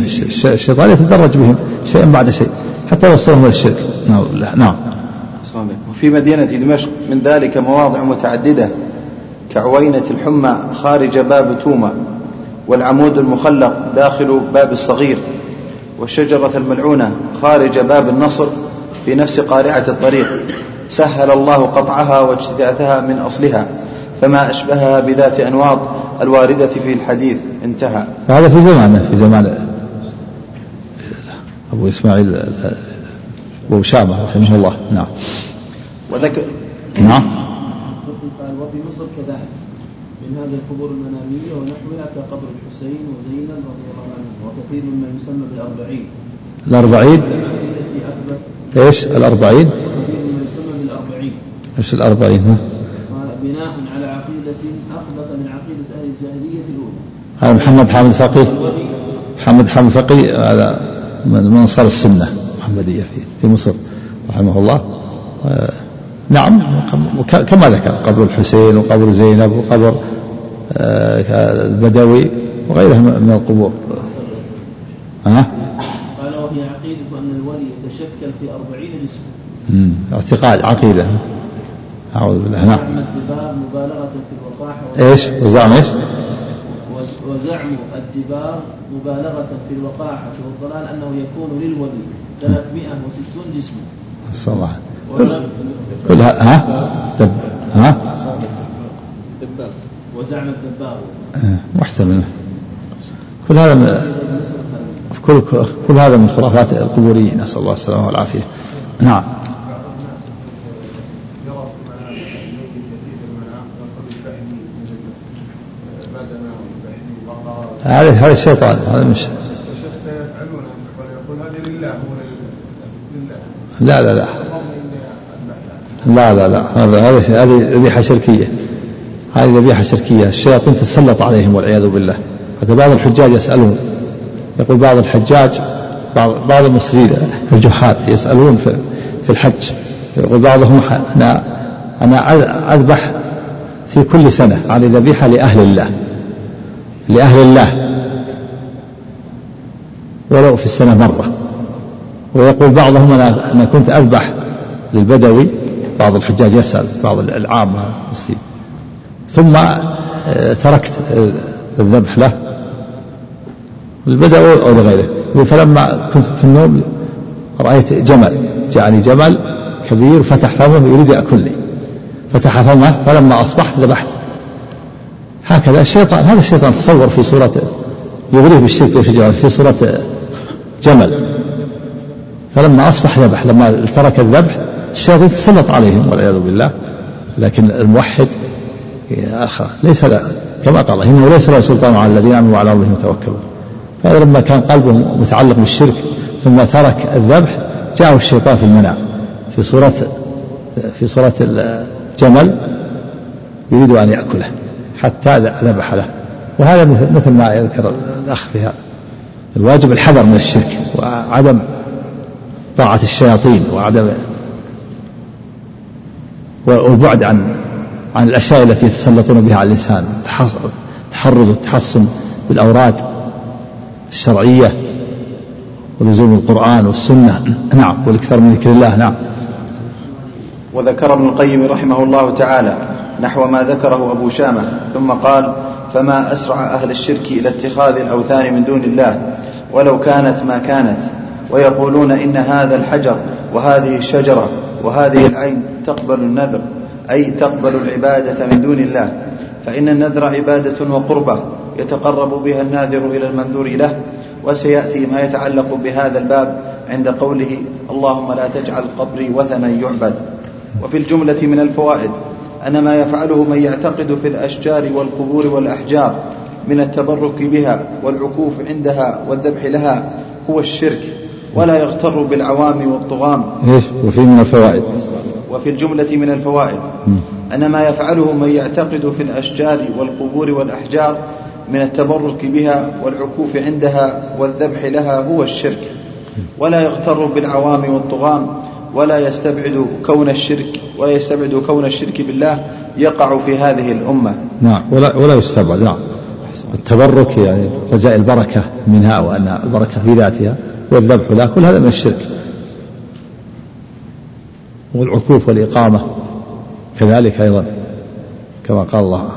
S2: الشيطان يتدرج بهم شيئا بعد شيء حتى يوصلهم إلى الشرك. نعم. نعم
S1: وفي مدينة دمشق من ذلك مواضع متعددة كعوينة الحمى خارج باب توما والعمود المخلق داخل باب الصغير والشجرة الملعونة خارج باب النصر في نفس قارعة الطريق. سهل الله قطعها واجتثاثها من أصلها فما أشبهها بذات أنواط الواردة في الحديث. انتهى.
S2: هذا في زمانه في زمان أبو إسماعيل أبو شامة رحمه الله. نعم.
S1: وذكر
S2: نعم
S4: قال وفي مصر كذلك من هذه القبور المنامية ونحوها كقبر الحسين وزينب رضي الله عنهم وكثير مما يسمى بالأربعين.
S2: الأربعين؟ إيش الأربعين؟
S4: كثير مما يسمى بالأربعين.
S2: إيش الأربعين؟ ها؟
S4: بناء على عقيدة أخبط من عقيدة أهل الجاهلية الأولى.
S2: هذا محمد حامد فقيه. محمد حامد فقيه. هذا من أنصار السنة المحمدية في في مصر رحمه الله. نعم كما ذكر قبر الحسين وقبر زينب وقبر آه، البدوي وغيرها من القبور.
S4: ها؟ قال وهي عقيدة أن الولي يتشكل في أربعين جسما
S2: اعتقاد عقيدة. أعوذ بالله. نعم.
S4: مبالغة في الوقاحة
S2: إيش؟ وزعم إيش؟
S4: وزعم الدبار مبالغة في الوقاحة والضلال أنه يكون للولي 360 جسما
S2: الصلاة كلها ها؟ دب ها؟
S4: دباب وزعم الدباب
S2: محتمل كل هذا من كل كل هذا من خرافات القبوريين نسأل الله السلامة والعافية. نعم. هذا هذا الشيطان هذا مش لا لا لا. لا لا لا. هذا هذه ذبيحة شركية هذه ذبيحة شركية الشياطين تتسلط عليهم والعياذ بالله. حتى بعض الحجاج يسألون. يقول بعض الحجاج بعض بعض المصريين الجحات يسألون في, في الحج. يقول بعضهم أنا أنا أذبح في كل سنة على ذبيحة لأهل الله. لأهل الله. ولو في السنة مرة. ويقول بعضهم أنا أنا كنت أذبح للبدوي. بعض الحجاج يسأل بعض العامة المسلمين ثم آه، تركت آه، الذبح له. البدوي أو لغيره. فلما كنت في النوم رأيت جمل. جاءني جمل كبير فتح فمه يريد يأكلني فتح فمه فلما أصبحت ذبحت. هكذا الشيطان هذا الشيطان تصور في صورة يغريه بالشرك والشجاعة في صورة جمل. فلما أصبح ذبح لما ترك الذبح الشيطان تسلط عليهم والعياذ بالله. لكن الموحد يا أخ ليس لا كما قال الله إنه ليس له سلطان على الذين آمنوا وعلى ربهم يتوكلون. فهذا لما كان قلبه متعلق بالشرك ثم ترك الذبح جاءه الشيطان في المنام في صورة في صورة الجمل يريد أن يأكله حتى ذبح له. وهذا مثل ما يذكر الأخ في هذا الواجب الحذر من الشرك وعدم طاعة الشياطين وعدم والبعد عن عن الأشياء التي يتسلطون بها على الإنسان التحرز والتحصن بالأوراد الشرعية ولزوم القرآن والسنة. نعم والإكثار من ذكر الله. نعم.
S1: وذكر ابن القيم رحمه الله تعالى نحو ما ذكره أبو شامة ثم قال فما أسرع أهل الشرك إلى اتخاذ الأوثان من دون الله ولو كانت ما كانت. ويقولون إن هذا الحجر وهذه الشجرة وهذه العين تقبل النذر. أي تقبل العبادة من دون الله فإن النذر عبادة وقربة يتقرب بها الناذر إلى المنذور له وسيأتي ما يتعلق بهذا الباب عند قوله اللهم لا تجعل قبري وثنا يعبد وفي الجملة من الفوائد أن ما يفعله من يعتقد في الأشجار والقبور والأحجار من التبرك بها والعكوف عندها والذبح لها هو الشرك ولا يغتر بالعوام والطغام.
S2: إيش؟ وفي من الفوائد.
S1: وفي الجملة من الفوائد. أن ما يفعله من يعتقد في الأشجار والقبور والأحجار من التبرك بها والعكوف عندها والذبح لها هو الشرك. ولا يغتر بالعوام والطغام ولا يستبعد كون الشرك ولا يستبعد كون الشرك بالله يقع في هذه الأمة.
S2: نعم ولا ولا يستبعد نعم. التبرك يعني رجاء البركة منها وأن البركة في ذاتها. والذبح لها كل هذا من الشرك. والعكوف والإقامة كذلك أيضا كما قال الله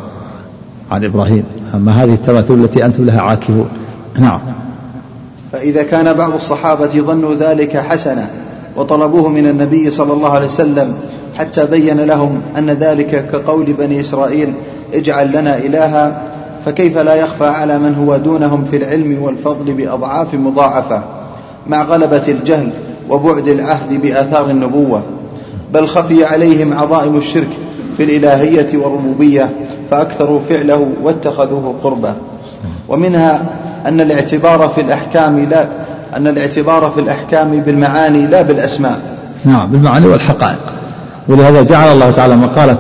S2: عن إبراهيم. أما هذه التماثيل التي أنتم لها عاكفون. نعم.
S1: فإذا كان بعض الصحابة ظنوا ذلك حسنا وطلبوه من النبي صلى الله عليه وسلم حتى بين لهم أن ذلك كقول بني إسرائيل اجعل لنا إلها فكيف لا يخفى على من هو دونهم في العلم والفضل بأضعاف مضاعفة؟ مع غلبة الجهل وبعد العهد بآثار النبوة بل خفي عليهم عظائم الشرك في الإلهية والربوبية فأكثروا فعله واتخذوه قربا. ومنها أن الاعتبار في الأحكام لا أن الاعتبار في الأحكام بالمعاني لا بالأسماء.
S2: نعم بالمعاني والحقائق. ولهذا جعل الله تعالى مقالة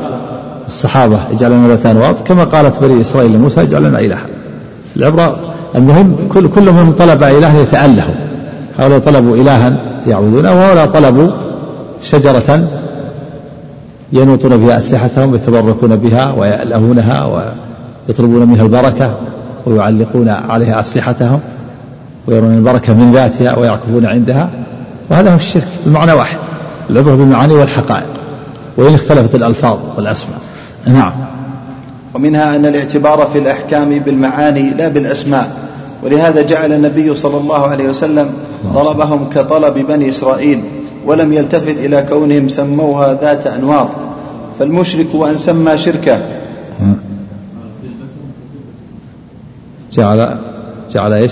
S2: الصحابة اجعل لنا ذات أنواط كما قالت بني إسرائيل لموسى اجعل لنا إلها. العبرة المهم كل كل من طلب إله يتأله هؤلاء طلبوا إلها يعبدونه وهؤلاء طلبوا شجرة ينوطون بها أسلحتهم يتبركون بها ويألهونها ويطلبون منها البركة ويعلقون عليها أسلحتهم ويرون البركة من ذاتها ويعكفون عندها وهذا هو الشرك بمعنى واحد العبرة بالمعاني والحقائق وإن اختلفت الألفاظ والأسماء. نعم.
S1: ومنها أن الاعتبار في الأحكام بالمعاني لا بالأسماء. ولهذا جعل النبي صلى الله عليه وسلم طلبهم كطلب بني إسرائيل ولم يلتفت إلى كونهم سموها ذات أنواط. فالمشرك وأن سمى شركة.
S2: جعل جعل إيش؟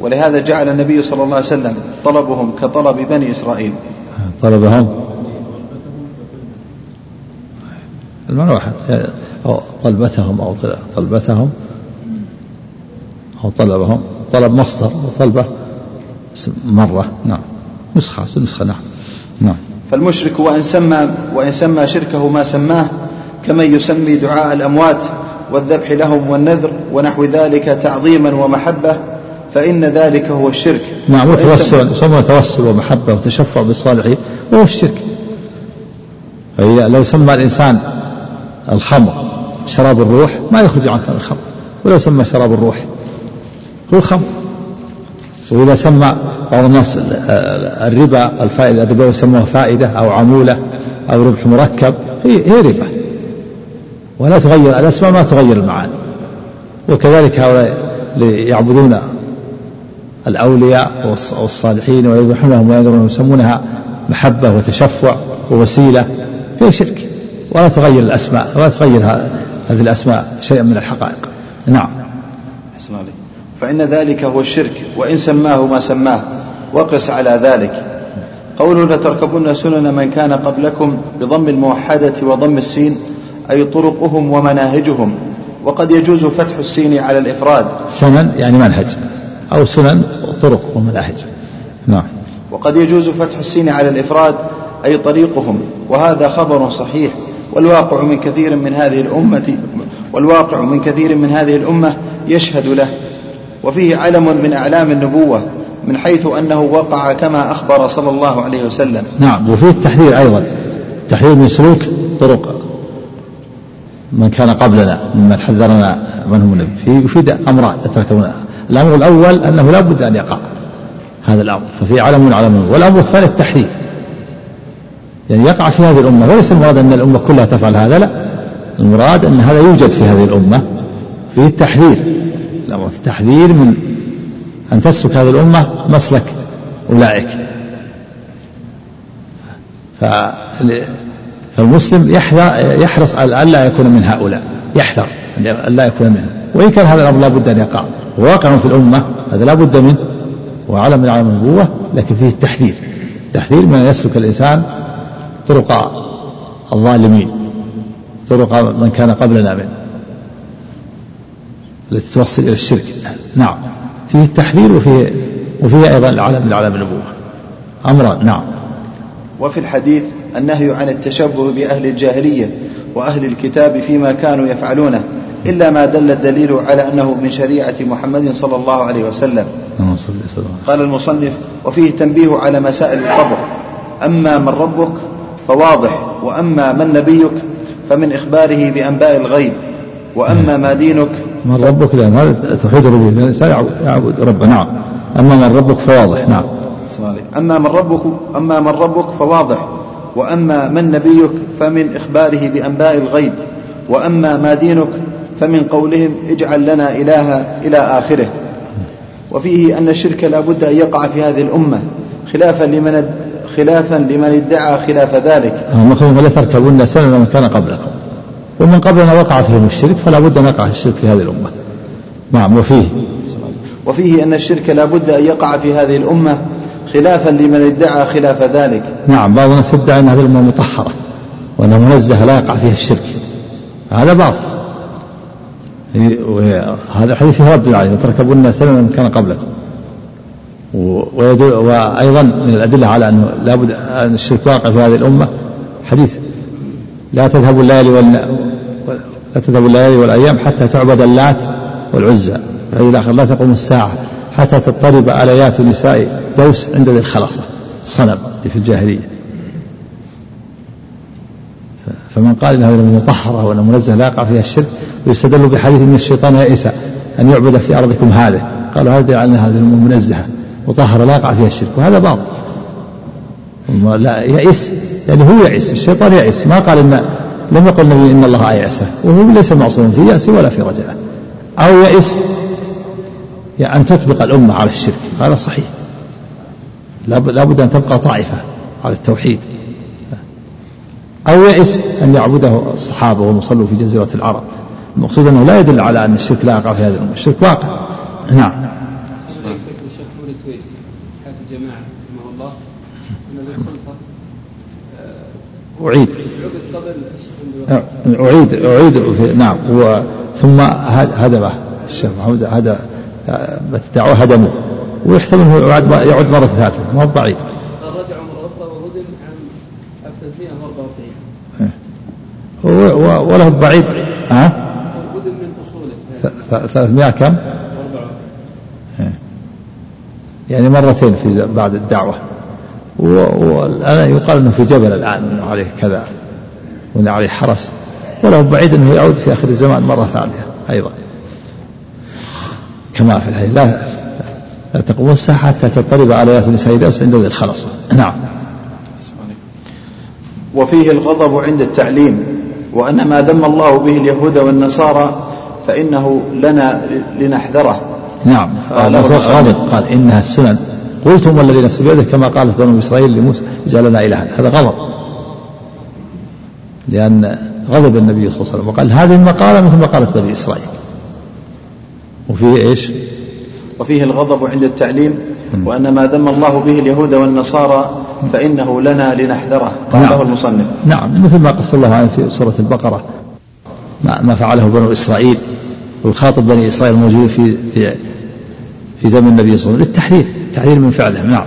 S1: ولهذا جعل النبي صلى الله عليه وسلم طلبهم كطلب بني إسرائيل.
S2: طلبهم؟ أو طلبتهم أو طلبتهم أو طلبهم طلب مصدر وطلبة مرة. نعم. نسخة نسخة نعم. نعم.
S1: فالمشرك وإن سمى وإن سمى شركه ما سماه كمن يسمي دعاء الأموات والذبح لهم والنذر ونحو ذلك تعظيما ومحبة فإن ذلك هو الشرك.
S2: نعم وتوسل يسمى توسل ومحبة وتشفع بالصالحين وهو الشرك. فإذا لو سمى الإنسان الخمر شراب الروح ما يخرج عن الخمر. ولو سمى شراب الروح هو الخمر وإذا سمى بعض الناس الربا الفائدة الربا يسموها فائدة أو عمولة أو ربح مركب هي, هي ربا. ولا تغير الأسماء ما تغير المعاني. وكذلك هؤلاء يعبدون الأولياء والصالحين ويذبحونهم وينذرون ويسمونها محبة وتشفع ووسيلة. هي شرك. ولا تغير الأسماء ولا تغير هذه الأسماء شيئا من الحقائق. نعم.
S1: فإن ذلك هو الشرك وإن سماه ما سماه وقس على ذلك. قوله لتركبن سنن من كان قبلكم بضم الموحدة وضم السين أي طرقهم ومناهجهم. وقد يجوز فتح السين على الإفراد.
S2: سنن يعني منهج أو سنن طرق ومناهج. نعم.
S1: وقد يجوز فتح السين على الإفراد أي طريقهم. وهذا خبر صحيح. والواقع من كثير من هذه الأمة والواقع من كثير من هذه الأمة يشهد له. وفيه علم من أعلام النبوة من حيث أنه وقع كما أخبر صلى الله عليه وسلم.
S2: نعم وفيه التحذير أيضا. التحذير من سلوك طرق من كان قبلنا ممن حذرنا منهم النبي. فيه يفيد أمران يتركون الأمر الأول أنه لا بد أن يقع هذا الأمر. ففي علم من علم والأمر الثاني التحذير. يعني يقع في هذه الأمة. وليس المراد أن الأمة كلها تفعل هذا لا. المراد أن هذا يوجد في هذه الأمة. فيه التحذير. الأمر. التحذير من أن تسلك هذه الأمة مسلك أولئك. فالمسلم يحرص على ألا يكون من هؤلاء. يحذر أن لا يكون منهم. وإن كان هذا الأمر لا بد أن يقع. واقع في الأمة هذا لا بد منه. وعلم من علم النبوة لكن فيه التحذير. تحذير من أن يسلك الإنسان طرق الظالمين طرق من كان قبلنا منه. التي توصل إلى الشرك نعم. فيه التحذير وفيه وفيه أيضا العلم من علم النبوة. أمران. نعم.
S1: وفي الحديث النهي عن التشبه بأهل الجاهلية وأهل الكتاب فيما كانوا يفعلونه إلا ما دل الدليل على أنه من شريعة محمد صلى الله عليه وسلم. قال المصنف وفيه تنبيه على مسائل القبر. أما من ربك فواضح وأما من نبيك فمن إخباره بأنباء الغيب. وأما ما دينك
S2: من ربك لأن هذا توحيد الربوبية الإنسان يعبد ربه نعم. أما من ربك فواضح نعم.
S1: أما من ربك أما من ربك فواضح. وأما من نبيك فمن إخباره بأنباء الغيب. وأما ما دينك فمن قولهم اجعل لنا إلها إلى آخره. وفيه أن الشرك لا بد أن يقع في هذه الأمة خلافا لمن خلافا لمن ادعى خلاف ذلك.
S2: هم ولا تركبن سنن من كان قبلكم. ومن قبلنا وقع فيهم الشرك فلا بد أن يقع الشرك في هذه الأمة. نعم وفيه.
S1: وفيه أن الشرك لا بد أن يقع في هذه الأمة خلافا لمن ادعى خلاف ذلك.
S2: نعم بعض الناس ادعى أن هذه الأمة مطهرة وأنها منزهة لا يقع فيها الشرك. هذا باطل. هذا الحديث فيه رد عليه وتركبن سنن من كان قبلكم. ويدل وأيضا من الأدلة على أنه لابد أن الشرك واقع في هذه الأمة. حديث لا تذهب الليالي. لا تذهب الليالي والأيام حتى تعبد اللات والعزى. فإلى الآخر لا تقوم الساعة حتى تضطرب آليات نساء دوس عند ذي الخلصة صنم في الجاهلية. فمن قال هذه مطهرة وأن منزه لا يقع فيها الشرك ويستدل بحديث أن الشيطان يئس أن يعبد في أرضكم هذه. قالوا هذا على هذه منزهة مطهرة لا يقع فيها الشرك وهذا باطل. لا يئس يعني هو يئس الشيطان يئس. ما قال إن لم يقل النبي إن الله أيعسه وهو ليس معصوما في يأسه ولا في رجعة. أو يئس يعني أن تطبق الأمة على الشرك هذا صحيح. لابد أن تبقى طائفة على التوحيد. أو يئس أن يعبده الصحابة وهم صلوا في جزيرة العرب. المقصود أنه لا يدل على أن الشرك لا يقع في هذه الأمة. الشرك واقع. نعم. أعيد. عبد قبل أعيد أعيد في نعم ثم هدمه الشيخ محمود هذا الدعوة هدموه ويحتمل أنه يعود يعود مرة ثالثة ما هو بعيد.
S4: رجع مرة أخرى وهدم عام 1344
S2: وله بعيد ها؟
S4: هدم من أصوله
S2: 300 كم؟ يعني مرتين في بعد الدعوة والآن يقال أنه في جبل الآن أنه عليه كذا وأن عليه حرس وله بعيد أنه يعود في آخر الزمان مرة ثانية أيضا. كما في الحديث. لا لا تقوم الساعة حتى تضطرب على نساء دوس عند ذي الخلصة. نعم.
S1: وفيه الغضب عند التعليم وأن ما ذم الله به اليهود والنصارى فإنه لنا لنحذره.
S2: نعم. قال غضب قال إنها السنن. قلتم والذي نفس بيده كما قالت بنو إسرائيل لموسى اجعل لنا إلها. هذا غضب. لأن غضب النبي صلى الله عليه وسلم وقال هذه المقالة مثل مقالة بني إسرائيل. وفيه إيش؟
S1: وفيه الغضب عند التعليم وأن ما ذم الله به اليهود والنصارى فإنه لنا لنحذره. قاله نعم. المصنف.
S2: نعم مثل ما قص الله عنه في سورة البقرة. ما, ما فعله بنو إسرائيل. ويخاطب بني إسرائيل الموجودين في في في زمن النبي صلى الله عليه وسلم. للتحذير التحذير من فعلهم نعم.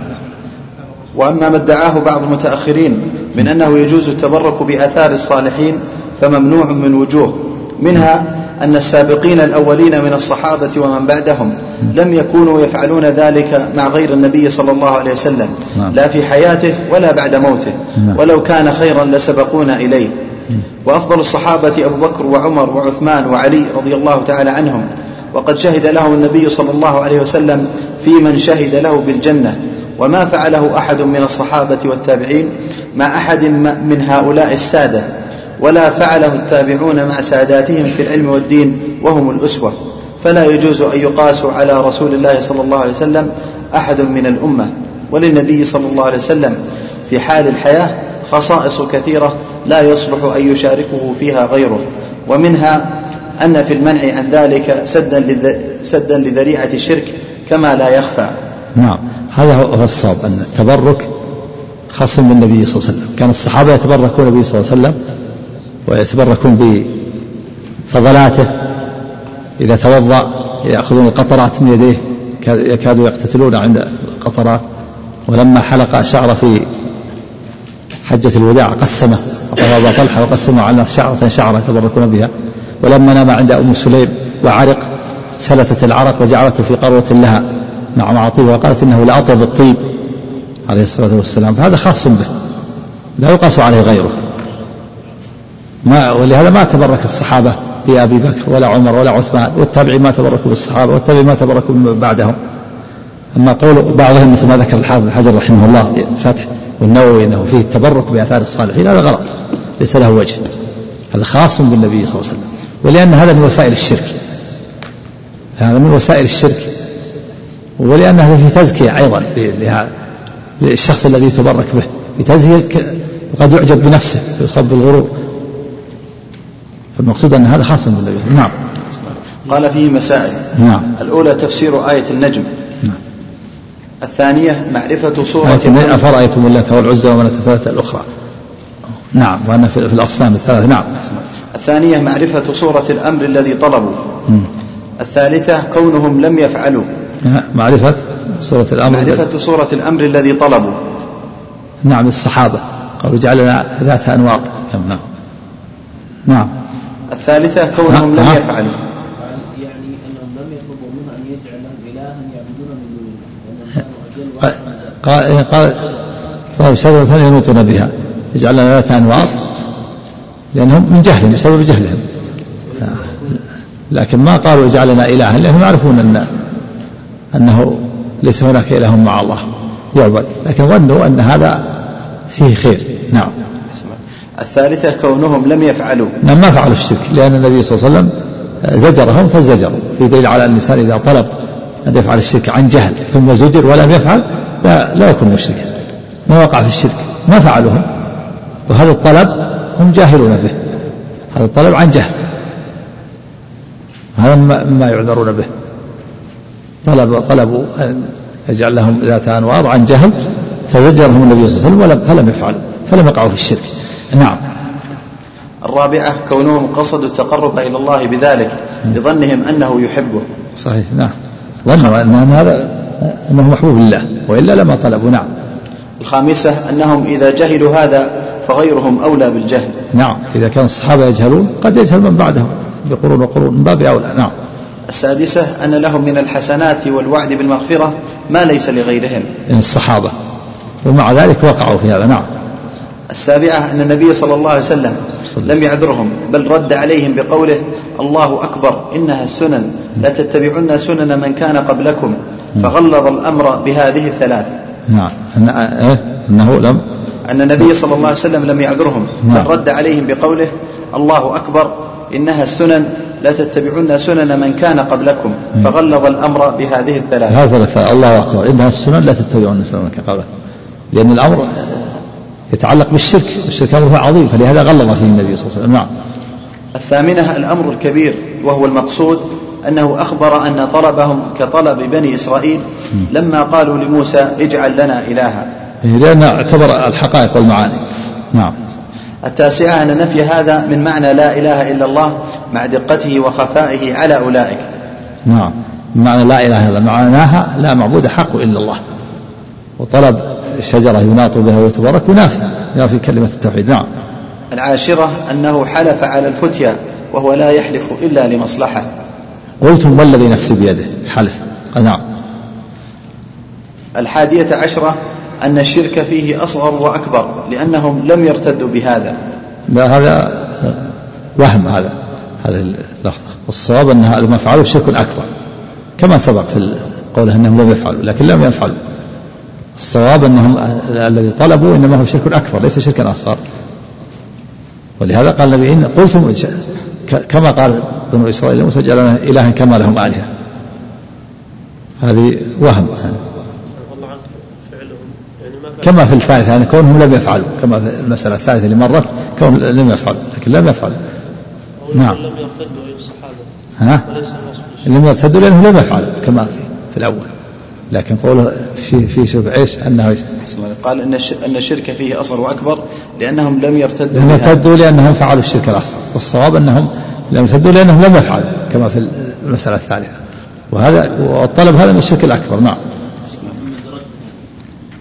S1: وأما ما ادعاه بعض المتأخرين من أنه يجوز التبرك بآثار الصالحين فممنوع من وجوه منها أن السابقين الأولين من الصحابة ومن بعدهم لم يكونوا يفعلون ذلك مع غير النبي صلى الله عليه وسلم نعم. لا في حياته ولا بعد موته نعم. ولو كان خيرا لسبقونا إليه وأفضل الصحابة أبو بكر وعمر وعثمان وعلي رضي الله تعالى عنهم وقد شهد له النبي صلى الله عليه وسلم في من شهد له بالجنة وما فعله أحد من الصحابة والتابعين مع أحد من هؤلاء السادة ولا فعله التابعون مع ساداتهم في العلم والدين وهم الأسوة. فلا يجوز أن يقاس على رسول الله صلى الله عليه وسلم أحد من الأمة. وللنبي صلى الله عليه وسلم في حال الحياة خصائص كثيرة لا يصلح أن يشاركه فيها غيره. ومنها أن في المنع عن ذلك سدا سدا لذريعة الشرك كما لا يخفى.
S2: نعم. هذا هو الصواب أن التبرك خاص بالنبي صلى الله عليه وسلم. كان الصحابة يتبركون به صلى الله عليه وسلم ويتبركون بفضلاته. إذا توضأ يأخذون القطرات من يديه يكادوا يقتتلون عند القطرات. ولما حلق شعر في حجة الوداع قسمه وتواضع طلحة وقسمه على الناس شعرة شعرة يتبركون بها. ولما نام عند أم سليم وعرق سلتت العرق وجعلته في قروة لها مع معاطيه وقالت إنه لأطيب الطيب. عليه الصلاة والسلام فهذا خاص به لا يقاس عليه غيره. ما ولهذا ما تبرك الصحابة بأبي بكر ولا عمر ولا عثمان والتابعين ما تبركوا بالصحابة والتابعين ما تبركوا بعدهم. أما قول بعضهم مثل ما ذكر الحافظ حجر رحمه الله في الفتح والنووي أنه فيه التبرك بآثار الصالحين هذا غلط ليس له وجه هذا خاص بالنبي صلى الله عليه وسلم. ولأن هذا من وسائل الشرك هذا من وسائل الشرك ولأن هذا في تزكية أيضا للشخص الذي يتبرك به. بتزكية وقد يعجب بنفسه يصاب بالغرور فالمقصود أن هذا خاص بالنبي نعم.
S1: قال فيه مسائل.
S2: نعم.
S1: الأولى تفسير آية النجم. نعم. الثانية معرفة صورة
S2: آية أفرأيتم اللات والعزى ومناة الثلاثة الأخرى. نعم. وأن في الأصنام الثلاثة. نعم.
S1: الثانية معرفة صورة الأمر الذي طلبوا. م. الثالثة كونهم لم يفعلوا.
S2: معرفة صورة الأمر
S1: معرفة صورة الأمر الذي طلبوا
S2: نعم الصحابة قالوا جعلنا ذات أنواط. نعم نعم.
S1: الثالثة كونهم لم يفعلوا.
S4: يعني أنهم لم يطلبوا منه أن يجعل لهم إلها يعبدون من دون الله قال
S2: قال طيب شجرة ينوطون بها. يجعل لنا ذات أنواط. لأنهم من جهلهم بسبب جهلهم. لكن ما قالوا اجعل لنا إلها لأنهم يعرفون أن أنه ليس هناك إله مع الله. يعبد. لكن ظنوا أن هذا فيه خير. نعم.
S1: الثالثة كونهم لم يفعلوا.
S2: نعم ما فعلوا الشرك. لأن النبي صلى الله عليه وسلم زجرهم فزجروا. في دليل على الإنسان إذا طلب أن يفعل الشرك عن جهل ثم زجر ولم يفعل لا, لا يكون مشركا. ما وقع في الشرك؟ ما فعلوه وهذا الطلب هم جاهلون به. هذا الطلب عن جهل. هذا ما يعذرون به. طلب طلبوا أن يجعل لهم ذات أنوار عن جهل فزجرهم النبي صلى الله عليه وسلم فلم يفعلوا فلم يقعوا في الشرك. نعم.
S1: الرابعة كونهم قصدوا التقرب إلى الله بذلك لظنهم أنه يحبه.
S2: صحيح نعم. ظنوا أن هذا أنه محبوب لله وإلا لما طلبوا نعم.
S1: الخامسة أنهم إذا جهلوا هذا فغيرهم أولى بالجهل.
S2: نعم. إذا كان الصحابة يجهلون قد يجهل من بعدهم بقرون وقرون من باب أولى نعم.
S1: السادسة أن لهم من الحسنات والوعد بالمغفرة ما ليس لغيرهم.
S2: من الصحابة. ومع ذلك وقعوا في هذا نعم.
S1: السابعة أن النبي صلى الله عليه وسلم لم يعذرهم بل رد عليهم بقوله الله أكبر إنها السنن لا تتبعن سنن من كان قبلكم. فغلظ الأمر بهذه الثلاث.
S2: نعم. إيه؟ أنه لم
S1: أن النبي صلى الله عليه وسلم لم يعذرهم بل رد عليهم بقوله الله أكبر إنها السنن لا تتبعن سنن من كان قبلكم فغلظ الأمر بهذه الثلاث
S2: هذا الله أكبر. إنها السنن لا تتبعن سنن من كان قبلكم. لأن الأمر يتعلق بالشرك الشرك أمره عظيم فلهذا غلظ فيه النبي صلى الله عليه وسلم. نعم.
S1: الثامنة الأمر الكبير وهو المقصود أنه أخبر أن طلبهم كطلب بني إسرائيل لما قالوا لموسى اجعل لنا إلها.
S2: إيه، لأن اعتبر الحقائق والمعاني. نعم.
S1: التاسعة أن نفي هذا من معنى لا إله إلا الله مع دقته وخفائه على أولئك.
S2: نعم. معنى لا إله إلا معناها لا معبود حق إلا الله. وطلب شجرة يناط بها ويتبارك ينافي. ينافي كلمة التوحيد. نعم.
S1: العاشرة أنه حلف على الفتيا وهو لا يحلف إلا لمصلحة.
S2: قلتم والذي نفسي بيده. حلف. نعم.
S1: الحادية عشرة أن الشرك فيه أصغر وأكبر لأنهم لم يرتدوا بهذا.
S2: لا هذا وهم هذا هذه اللفظة. والصواب أن هذا ما فعلوا شرك أكبر كما سبق في قوله أنهم لم يفعلوا لكن لم يفعلوا. الصواب أنهم الذي طلبوا إنما هو شرك أكبر ليس شركا أصغر. ولهذا قال النبي إن قلتم كما قال بنو إسرائيل موسى جعلنا إلها كما لهم آلهة. هذه وهم. كما في الثالثة يعني كونهم لم يفعلوا كما في المسألة الثالثة اللي مرت كون لم يفعلوا لكن لم يفعلوا. نعم. لم يرتدوا الصحابة ها؟ لم يرتدوا لأنهم لم يفعلوا كما في في الأول. لكن قوله في في إيش؟ أنه
S1: قال إن إن الشرك فيه أصغر وأكبر لأنهم لم يرتدوا
S2: لم يرتدوا لأنهم فعلوا الشرك الأصغر. والصواب أنهم لم يرتدوا لأنهم لم يفعلوا كما في المسألة الثالثة. وهذا والطلب هذا من الشرك الأكبر نعم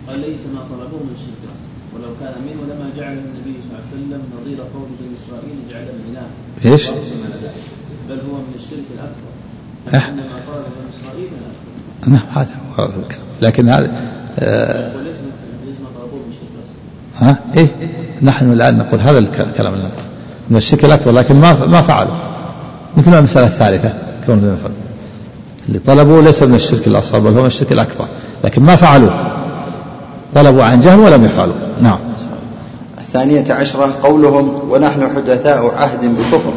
S4: قال ليس ما طلبوه من الشرك الاصغر ولو كان منه لما جعل النبي صلى الله عليه وسلم نظير قول بني اسرائيل جعل اله
S2: إيش؟
S4: بل هو من الشرك الأكبر.
S2: لأن ما طلب بني إسرائيل نعم هذا لكن هذا آه ها؟ إيه. نحن الآن نقول هذا الكلام اللي من الشرك الأكبر لكن ما ما فعلوا. مثل ما المسألة الثالثة كون اللي طلبوا ليس من الشرك الأصغر بل هو من الشرك الأكبر. لكن ما فعلوه طلبوا عن جهل ولم يفعلوا. نعم.
S1: الثانية عشرة قولهم ونحن حدثاء عهد بكفر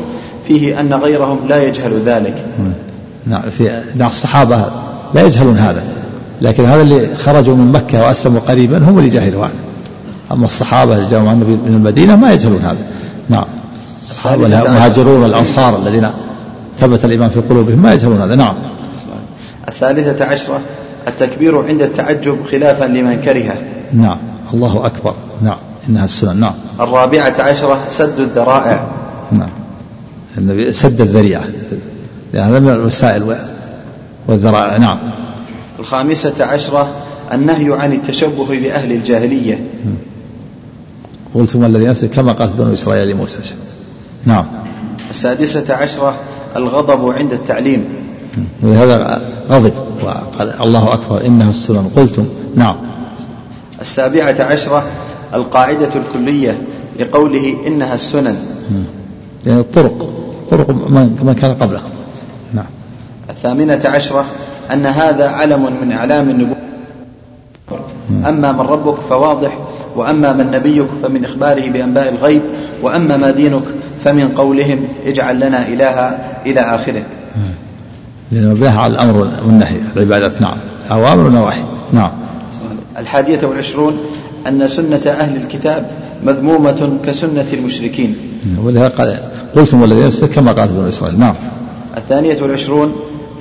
S1: فيه أن غيرهم لا يجهل ذلك.
S2: نعم في نعم الصحابة لا يجهلون هذا لكن هذا اللي خرجوا من مكة وأسلموا قريبا هم اللي جهلوا هذا أما الصحابة اللي جاءوا النبي من المدينة ما يجهلون هذا. نعم الصحابة المهاجرون والأنصار الذين ثبت الإيمان في قلوبهم ما يجهلون هذا. نعم.
S1: الثالثة عشرة التكبير عند التعجب خلافا لمن كرهه.
S2: نعم الله أكبر. نعم. إنها السنن نعم.
S1: الرابعة عشرة سد الذرائع.
S2: نعم. النبي سد الذريعة. يعني هذا من الوسائل والذرائع. نعم.
S1: الخامسة عشرة النهي عن التشبه بأهل الجاهلية.
S2: قلتم الذي نفسه كما قالت بنو إسرائيل لموسى. نعم.
S1: السادسة عشرة الغضب عند التعليم.
S2: ولهذا غضب. وقال الله أكبر. إنه السنن. قلتم. نعم.
S1: السابعة عشرة القاعدة الكلية لقوله إنها السنن.
S2: يعني الطرق طرق من كان قبلكم نعم.
S1: الثامنة عشرة أن هذا علم من أعلام النبوة. أما من ربك فواضح وأما من نبيك فمن إخباره بأنباء الغيب وأما ما دينك فمن قولهم اجعل لنا إلها إلى آخره.
S2: لأنه بناء على الأمر والنهي العبادات. نعم. أوامر ونواهي نعم.
S1: الحادية والعشرون أن سنة أهل الكتاب مذمومة كسنة المشركين.
S2: ولهذا قال قلتم والذين كما قالت بنو إسرائيل. نعم.
S1: الثانية والعشرون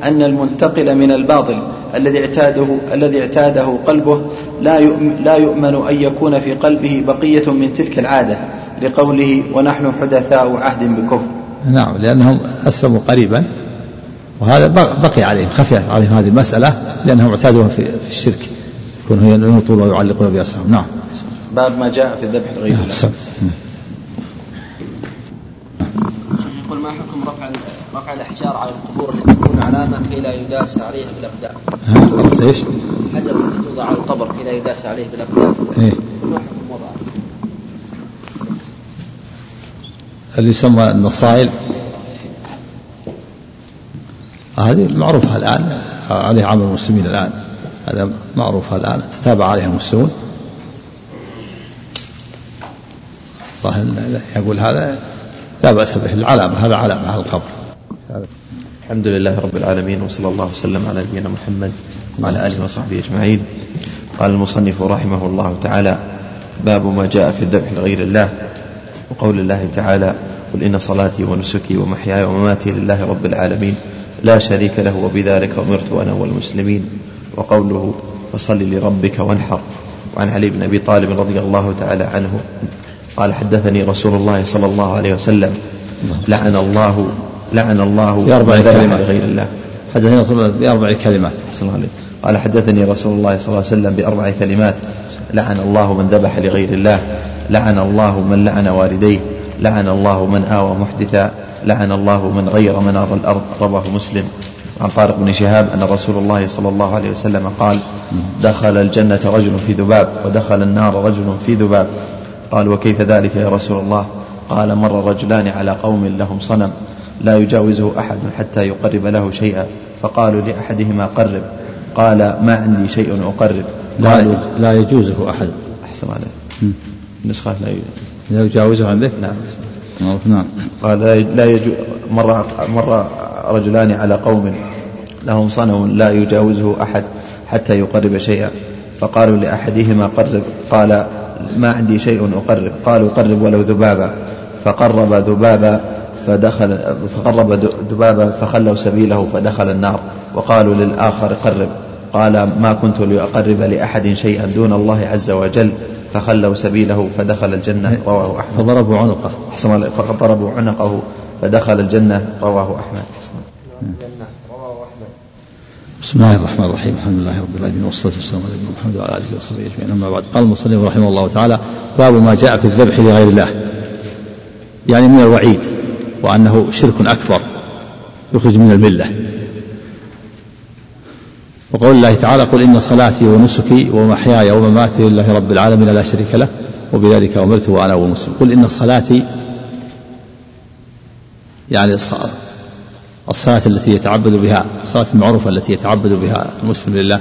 S1: أن المنتقل من الباطل الذي اعتاده الذي اعتاده قلبه لا لا يؤمن أن يكون في قلبه بقية من تلك العادة
S5: لقوله ونحن حدثاء عهد بكفر.
S2: نعم لأنهم أسلموا قريبا. وهذا بقي عليهم خفيت عليهم هذه المسألة لأنهم اعتادوا في الشرك. يكونوا ينوطون ويعلقون بأسهم نعم
S5: باب ما جاء في الذبح لغير الله
S4: يقول ما حكم رفع رفع الإحجار على القبور التي تكون علامة كي لا يداس عليها بالاقدام.
S2: إيش؟
S4: الحجر التي توضع على القبر كي لا يداس عليه بالاقدام.
S2: إيه؟
S4: ما حكم وضعه؟
S2: اللي يسمى النصائل هذه معروفة الآن عليها عمل المسلمين الآن هذا معروف الآن تتابع عليها المسلمون يقول هذا لا بأس به العلامة هذا علامة على القبر.
S1: الحمد لله رب العالمين وصلى الله وسلم على نبينا محمد وعلى آله وصحبه أجمعين. قال المصنف رحمه الله تعالى باب ما جاء في الذبح لغير الله. وقول الله تعالى قل إن صلاتي ونسكي ومحياي ومماتي لله رب العالمين لا شريك له وبذلك أمرت أنا والمسلمين. وقوله فصل لربك وانحر. وعن علي بن أبي طالب رضي الله تعالى عنه قال حدثني رسول الله صلى الله عليه وسلم لعن الله لعن الله
S2: بأربع كلمات.
S1: لغير الله.
S2: حدثني رسول الله بأربع كلمات.
S1: أحسن الله عليك. قال حدثني رسول الله صلى الله عليه وسلم بأربع كلمات لعن الله من ذبح لغير الله لعن الله من لعن والديه لعن الله من آوى محدثا لعن الله من غير منار الأرض رواه مسلم. عن طارق بن شهاب أن رسول الله صلى الله عليه وسلم قال دخل الجنة رجل في ذباب ودخل النار رجل في ذباب. قال وكيف ذلك يا رسول الله؟ قال مر رجلان على قوم لهم صنم لا يجاوزه أحد حتى يقرب له شيئا. فقالوا لأحدهما قرب. قال ما عندي شيء أقرب.
S2: قالوا لا يجوزه أحد.
S1: أحسن عليك. نسخة لا
S2: لا يجاوزه عندك؟
S1: نعم
S2: نعم.
S1: قال لا يجوز مر مر رجلان على قوم لهم صنم لا يجاوزه أحد حتى يقرب شيئا. فقالوا لأحدهما قرب قال ما عندي شيء أقرب. قالوا قرب ولو ذبابا. فقرب ذبابا فدخل فقرب ذبابا فخلوا سبيله فدخل النار. وقالوا للآخر قرب. قال ما كنت لأقرب لأحد شيئا دون الله عز وجل فخلوا سبيله فدخل الجنة رواه أحمد.
S2: فضربوا عنقه.
S1: أحسن فضربوا عنقه فدخل الجنة رواه أحمد.
S2: بسم الله الرحمن الرحيم. الحمد لله رب العالمين والصلاة والسلام على نبينا محمد وعلى آله وصحبه أجمعين. أما بعد قال المصنف رحمه الله تعالى باب ما جاء في الذبح لغير الله. يعني من الوعيد وأنه شرك أكبر يخرج من الملة. وقول الله تعالى قل إن صلاتي ونسكي ومحياي ومماتي لله رب العالمين لا شريك له وبذلك أمرت وأنا والمسلم قل إن صلاتي يعني الصلاة التي يتعبد بها الصلاة المعروفة التي يتعبد بها المسلم لله.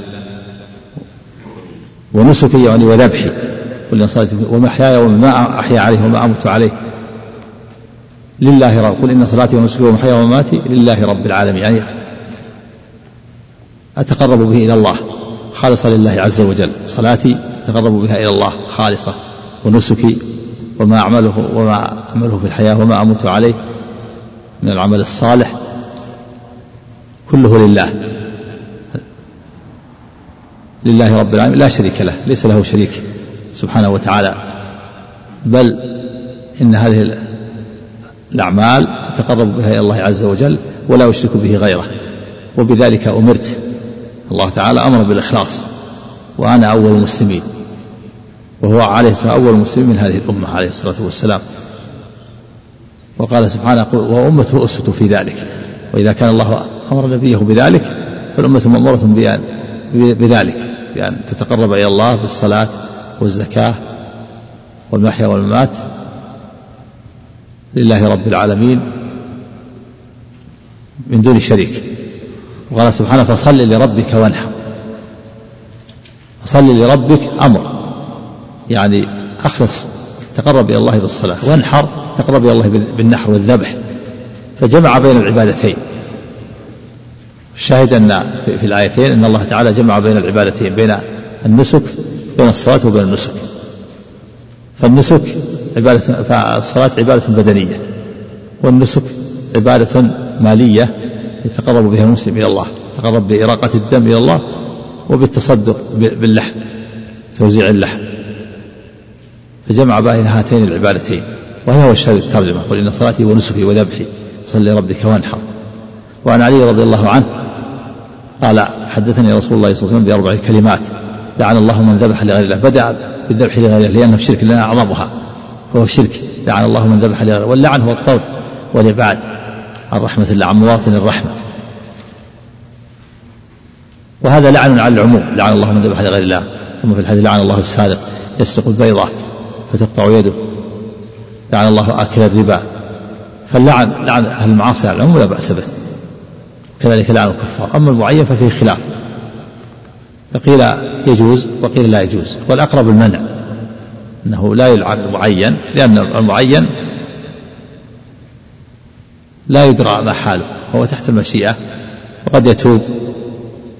S2: ونسكي يعني وذبحي. قل إن صلاتي ومحياي وما أحيا عليه وما أموت عليه. لله رب قل إن صلاتي ونسكي ومحياي ومماتي لله رب العالمين. يعني أتقرب به إلى الله خالصة لله عز وجل. صلاتي أتقرب بها إلى الله خالصة. ونسكي وما أعمله وما أعمله في الحياة وما أموت عليه من العمل الصالح كله لله. لله رب العالمين. لا شريك له ليس له شريك سبحانه وتعالى. بل إن هذه الأعمال أتقرب بها إلى الله عز وجل ولا أشرك به غيره. وبذلك أمرت الله تعالى أمر بالإخلاص وأنا أول المسلمين وهو عليه الصلاة أول المسلمين من هذه الأمة عليه الصلاة والسلام. وقال سبحانه وأمته أسوة في ذلك. وإذا كان الله أمر نبيه بذلك فالأمة مأمورة بذلك بأن تتقرب إلى الله بالصلاة والزكاة والمحيا والممات لله رب العالمين من دون شريك. وقال سبحانه فصل لربك وانحر. فصل لربك أمر. يعني أخلص تقرب إلى الله بالصلاة وانحر تقرب إلى الله بالنحر والذبح. فجمع بين العبادتين. الشاهد أن في الآيتين أن الله تعالى جمع بين العبادتين بين النسك بين الصلاة وبين النسك. فالنسك عبادة فالصلاة عبادة بدنية والنسك عبادة مالية يتقرب بها المسلم إلى الله يتقرب بإراقة الدم إلى الله وبالتصدق باللحم توزيع اللحم. فجمع بين هاتين العبادتين. وهذا هو الشاهد الترجمة قل إن صلاتي ونسكي وذبحي صل لربك وانحر. وعن علي رضي الله عنه قال حدثني رسول الله صلى الله عليه وسلم بأربع كلمات. لعن الله من ذبح لغير الله. بدأ بالذبح لغير الله لأنه الشرك لنا أعظمها. وهو الشرك لعن الله من ذبح لغير الله. واللعن هو الطرد والإبعاد. عن رحمة الله عن مواطن الرحمة. وهذا لعن على العموم لعن الله من ذبح لغير الله كما في الحديث لعن الله السارق يسرق البيضة فتقطع يده لعن الله آكل الربا. فاللعن لعن أهل المعاصي على العموم لا بأس به. كذلك لعن الكفار. أما المعين ففيه خلاف. فقيل يجوز وقيل لا يجوز. والأقرب المنع أنه لا يلعن المعين لأن المعين لا يدرى ما حاله. وهو تحت المشيئة. وقد يتوب.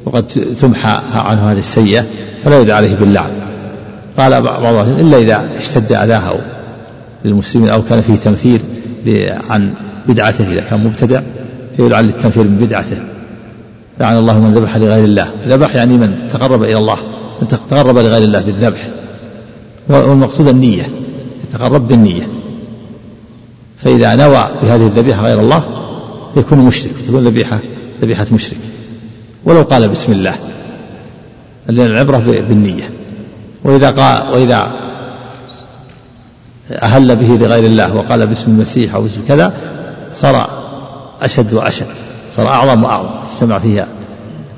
S2: وقد تمحى عنه هذه السيئة. فلا يدعى عليه باللعن. قال بعض إلا إذا اشتد أذاه للمسلمين أو كان فيه تنفير عن بدعته إذا كان مبتدع فيلعن للتنفير من بدعته. لعن الله من ذبح لغير الله. ذبح يعني من تقرب إلى الله. من تقرب لغير الله بالذبح. والمقصود النية. يتقرب بالنية. فإذا نوى بهذه الذبيحة غير الله يكون مشرك. تكون ذبيحة ذبيحة مشرك. ولو قال بسم الله. لأن العبرة بالنية. وإذا قال وإذا أهل به لغير الله وقال باسم المسيح أو باسم كذا صار أشد وأشد. صار أعظم وأعظم. اجتمع فيها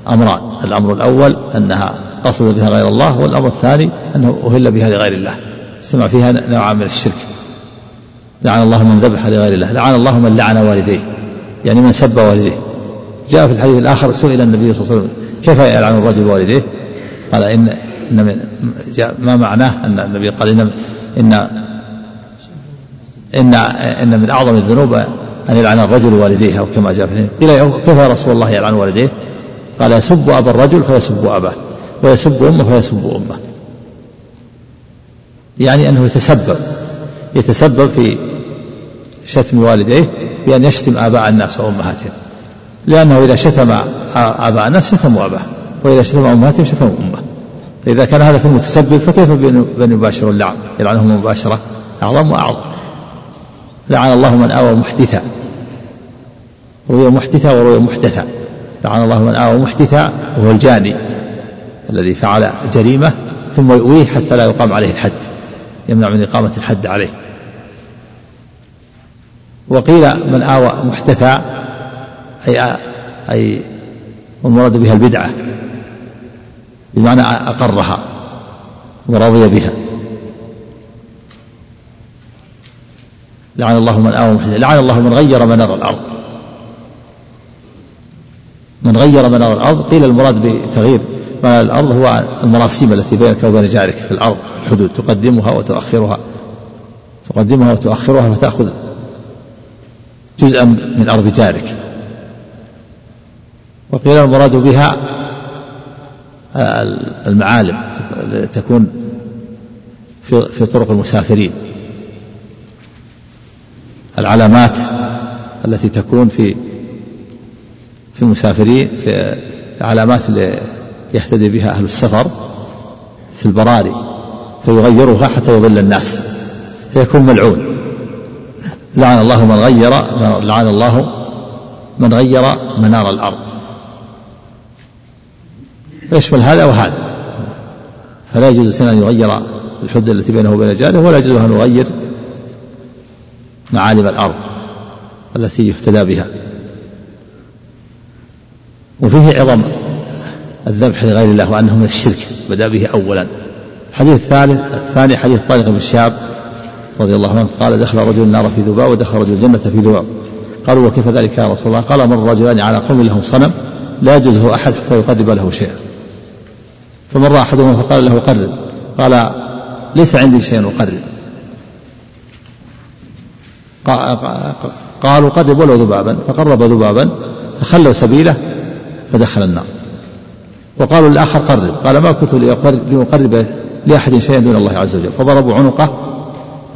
S2: أمران. الأمر الأول أنها قصد بها غير الله والأمر الثاني أنه أهل بها لغير الله. اجتمع فيها نوع من الشرك. لعن الله من ذبح لغير الله لعن الله من لعن والديه يعني من سب والديه. جاء في الحديث الآخر سئل النبي صلى الله عليه وسلم كيف يلعن الرجل والديه قال إن إن من جاء ما معناه أن النبي قال إن إن إن إن من أعظم الذنوب أن يلعن الرجل والديه أو كما جاء في قيل كيف رسول الله يلعن والديه؟ قال يسب أبا الرجل فيسب أباه ويسب أمه فيسب أمه. يعني أنه يتسبب يتسبب في شتم والديه بأن يشتم آباء الناس وأمهاتهم. لأنه إذا شتم آباء الناس شتموا أباه وإذا شتم أمهاتهم شتموا أمه. فإذا كان هذا في المتسبب فكيف بأن يباشر اللعن؟ يلعنهم مباشرة أعظم وأعظم. لعن الله من آوى محدثا. روي محدثا وروي محدثا. لعن الله من آوى محدثا وهو الجاني الذي فعل جريمة ثم يؤويه حتى لا يقام عليه الحد يمنع من إقامة الحد عليه. وقيل من آوى محدثا أي أي والمراد بها البدعة بمعنى أقرها ورضي بها. لعن الله من آوى محدثا لعن الله من غير منار الأرض. من غير منار الأرض قيل المراد بتغيير منار الأرض هو المراسيم التي بينك وبين جارك في الأرض الحدود تقدمها وتؤخرها. تقدمها وتؤخرها فتأخذ جزءا من أرض جارك وقيل المراد بها المعالم تكون في طرق المسافرين. العلامات التي تكون في في المسافرين في العلامات اللي يهتدي بها أهل السفر في البراري فيغيرها حتى يضل الناس فيكون ملعون. لعن الله من غير لعن الله من غير منار الأرض. يشمل هذا وهذا. فلا يجوز الإنسان أن يغير الحدة التي بينه وبين جاره ولا يجوز أن يغير معالم الأرض التي يهتدى بها. وفيه عظم الذبح لغير الله وأنه من الشرك بدأ به أولا. الحديث الثالث الثاني حديث طارق بن شهاب رضي الله عنه قال دخل رجل النار في ذباب ودخل رجل الجنة في ذباب. قالوا وكيف ذلك يا رسول الله؟ قال مر رجلان على قوم لهم صنم لا يجوزه أحد حتى يقرب له شيئا. فمر أحدهما فقال له قرب. قال ليس عندي شيء أقرب. قالوا قرب ولو ذبابا. فقرب ذبابا فخلوا سبيله فدخل النار. وقالوا الآخر قرب. قال ما كنت لأقرب لأحد شيئا دون الله عز وجل. فضربوا عنقه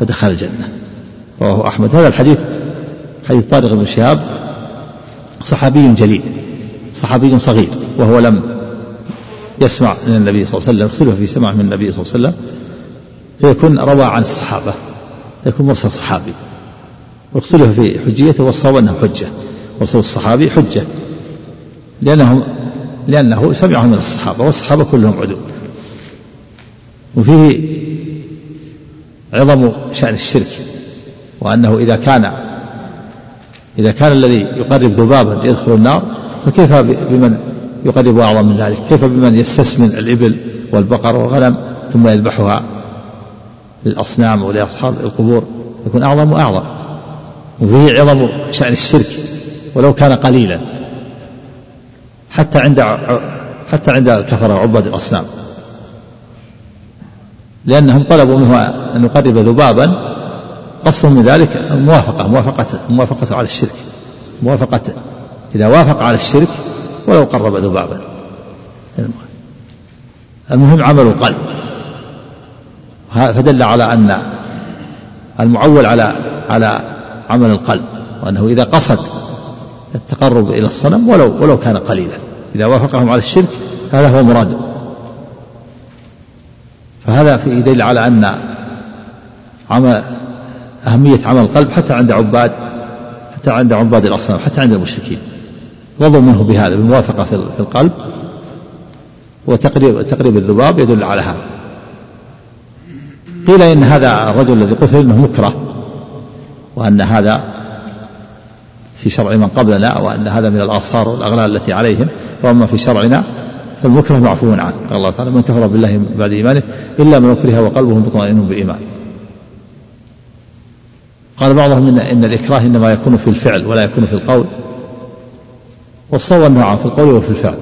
S2: فدخل الجنة. رواه أحمد. هذا الحديث حديث طارق بن شهاب صحابي جليل صحابي صغير وهو لم يسمع من النبي صلى الله عليه وسلم اختلف في سماع من النبي صلى الله عليه وسلم. فيكون روى عن الصحابة يكون مرسل صحابي. واختلف في حجيته والصواب أنه حجة مرسل الصحابي حجة. لأنه لأنه سمعه من الصحابة والصحابة كلهم عدول. وفيه عظم شأن الشرك وأنه إذا كان إذا كان الذي يقرب ذبابا يدخل النار فكيف بمن يقرب أعظم من ذلك؟ كيف بمن يستسمن الإبل والبقر والغنم ثم يذبحها للأصنام ولأصحاب القبور؟ يكون أعظم وأعظم. وفيه عظم شأن الشرك ولو كان قليلا حتى عند حتى عند الكفرة وعباد الأصنام. لأنهم طلبوا منه أن يقرب ذبابا. قصدهم من ذلك الموافقة موافقة موافقة على الشرك موافقة إذا وافق على الشرك ولو قرب ذبابا. المهم عمل القلب. فدل على أن المعول على على عمل القلب وأنه إذا قصد التقرب إلى الصنم ولو ولو كان قليلا. إذا وافقهم على الشرك هذا هو مراده. فهذا في يدل على أن عمل أهمية عمل القلب حتى عند عباد حتى عند عباد الأصنام حتى عند المشركين. رضوا منه بهذا بالموافقة في القلب وتقريب تقريب الذباب يدل على هذا. قيل إن هذا الرجل الذي قتل إنه مكره وأن هذا في شرع من قبلنا وأن هذا من الآثار والأغلال التي عليهم. وأما في شرعنا فالمكره معفو عنه. قال الله تعالى من كفر بالله بعد إيمانه إلا من أكره وقلبه مطمئن بإيمان قال بعضهم إن, إن الإكراه إنما يكون في الفعل ولا يكون في القول. والصواب أنه في القول وفي الفعل.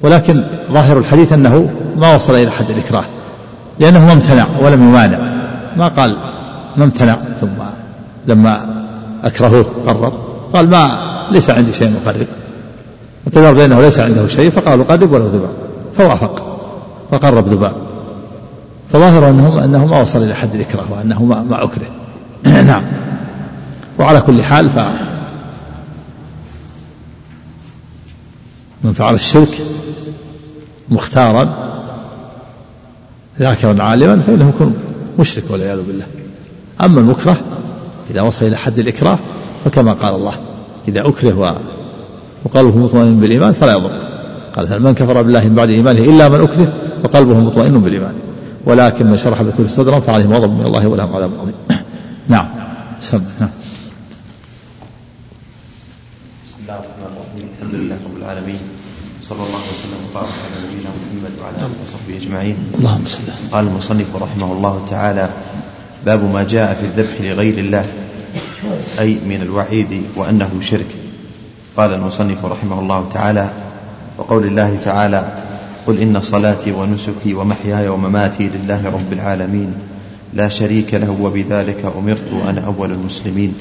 S2: ولكن ظاهر الحديث أنه ما وصل إلى حد الإكراه لأنه ما امتنع ولم يمانع ما قال ما امتنع ثم لما أكرهوه قرب قال ما ليس عندي شيء مقرب وتدار بأنه ليس عنده شيء فقالوا قرب ولو ذباب فوافق فقرب ذباب. فظاهر أنه أنه ما وصل إلى حد الإكراه وأنه ما, ما أكره نعم. وعلى كل حال ف من فعل الشرك مختارا ذاكرا عالما فإنه يكون مشرك والعياذ بالله. أما المكره إذا وصل إلى حد الإكراه فكما قال الله إذا أكره وقلبه مطمئن بالإيمان فلا يضر. قال من كفر بالله من بعد إيمانه إلا من أكره وقلبه مطمئن بالإيمان. ولكن من شرح بالكفر صدرا فعليهم غضب من الله ولهم عذاب عظيم. نعم. سم. نعم.
S1: بسم الله الرحمن الرحيم. الحمد لله رب العالمين. صلى الله وسلم وبارك على نبينا محمد وعلى آله وصحبه أجمعين.
S2: اللهم صل
S1: قال المصنف رحمه الله تعالى باب ما جاء في الذبح لغير الله أي من الوعيد وأنه شرك. قال المصنف رحمه الله تعالى وقول الله تعالى قل إن صلاتي ونسكي ومحياي ومماتي لله رب العالمين لا شريك له وبذلك أمرت وأنا أول المسلمين.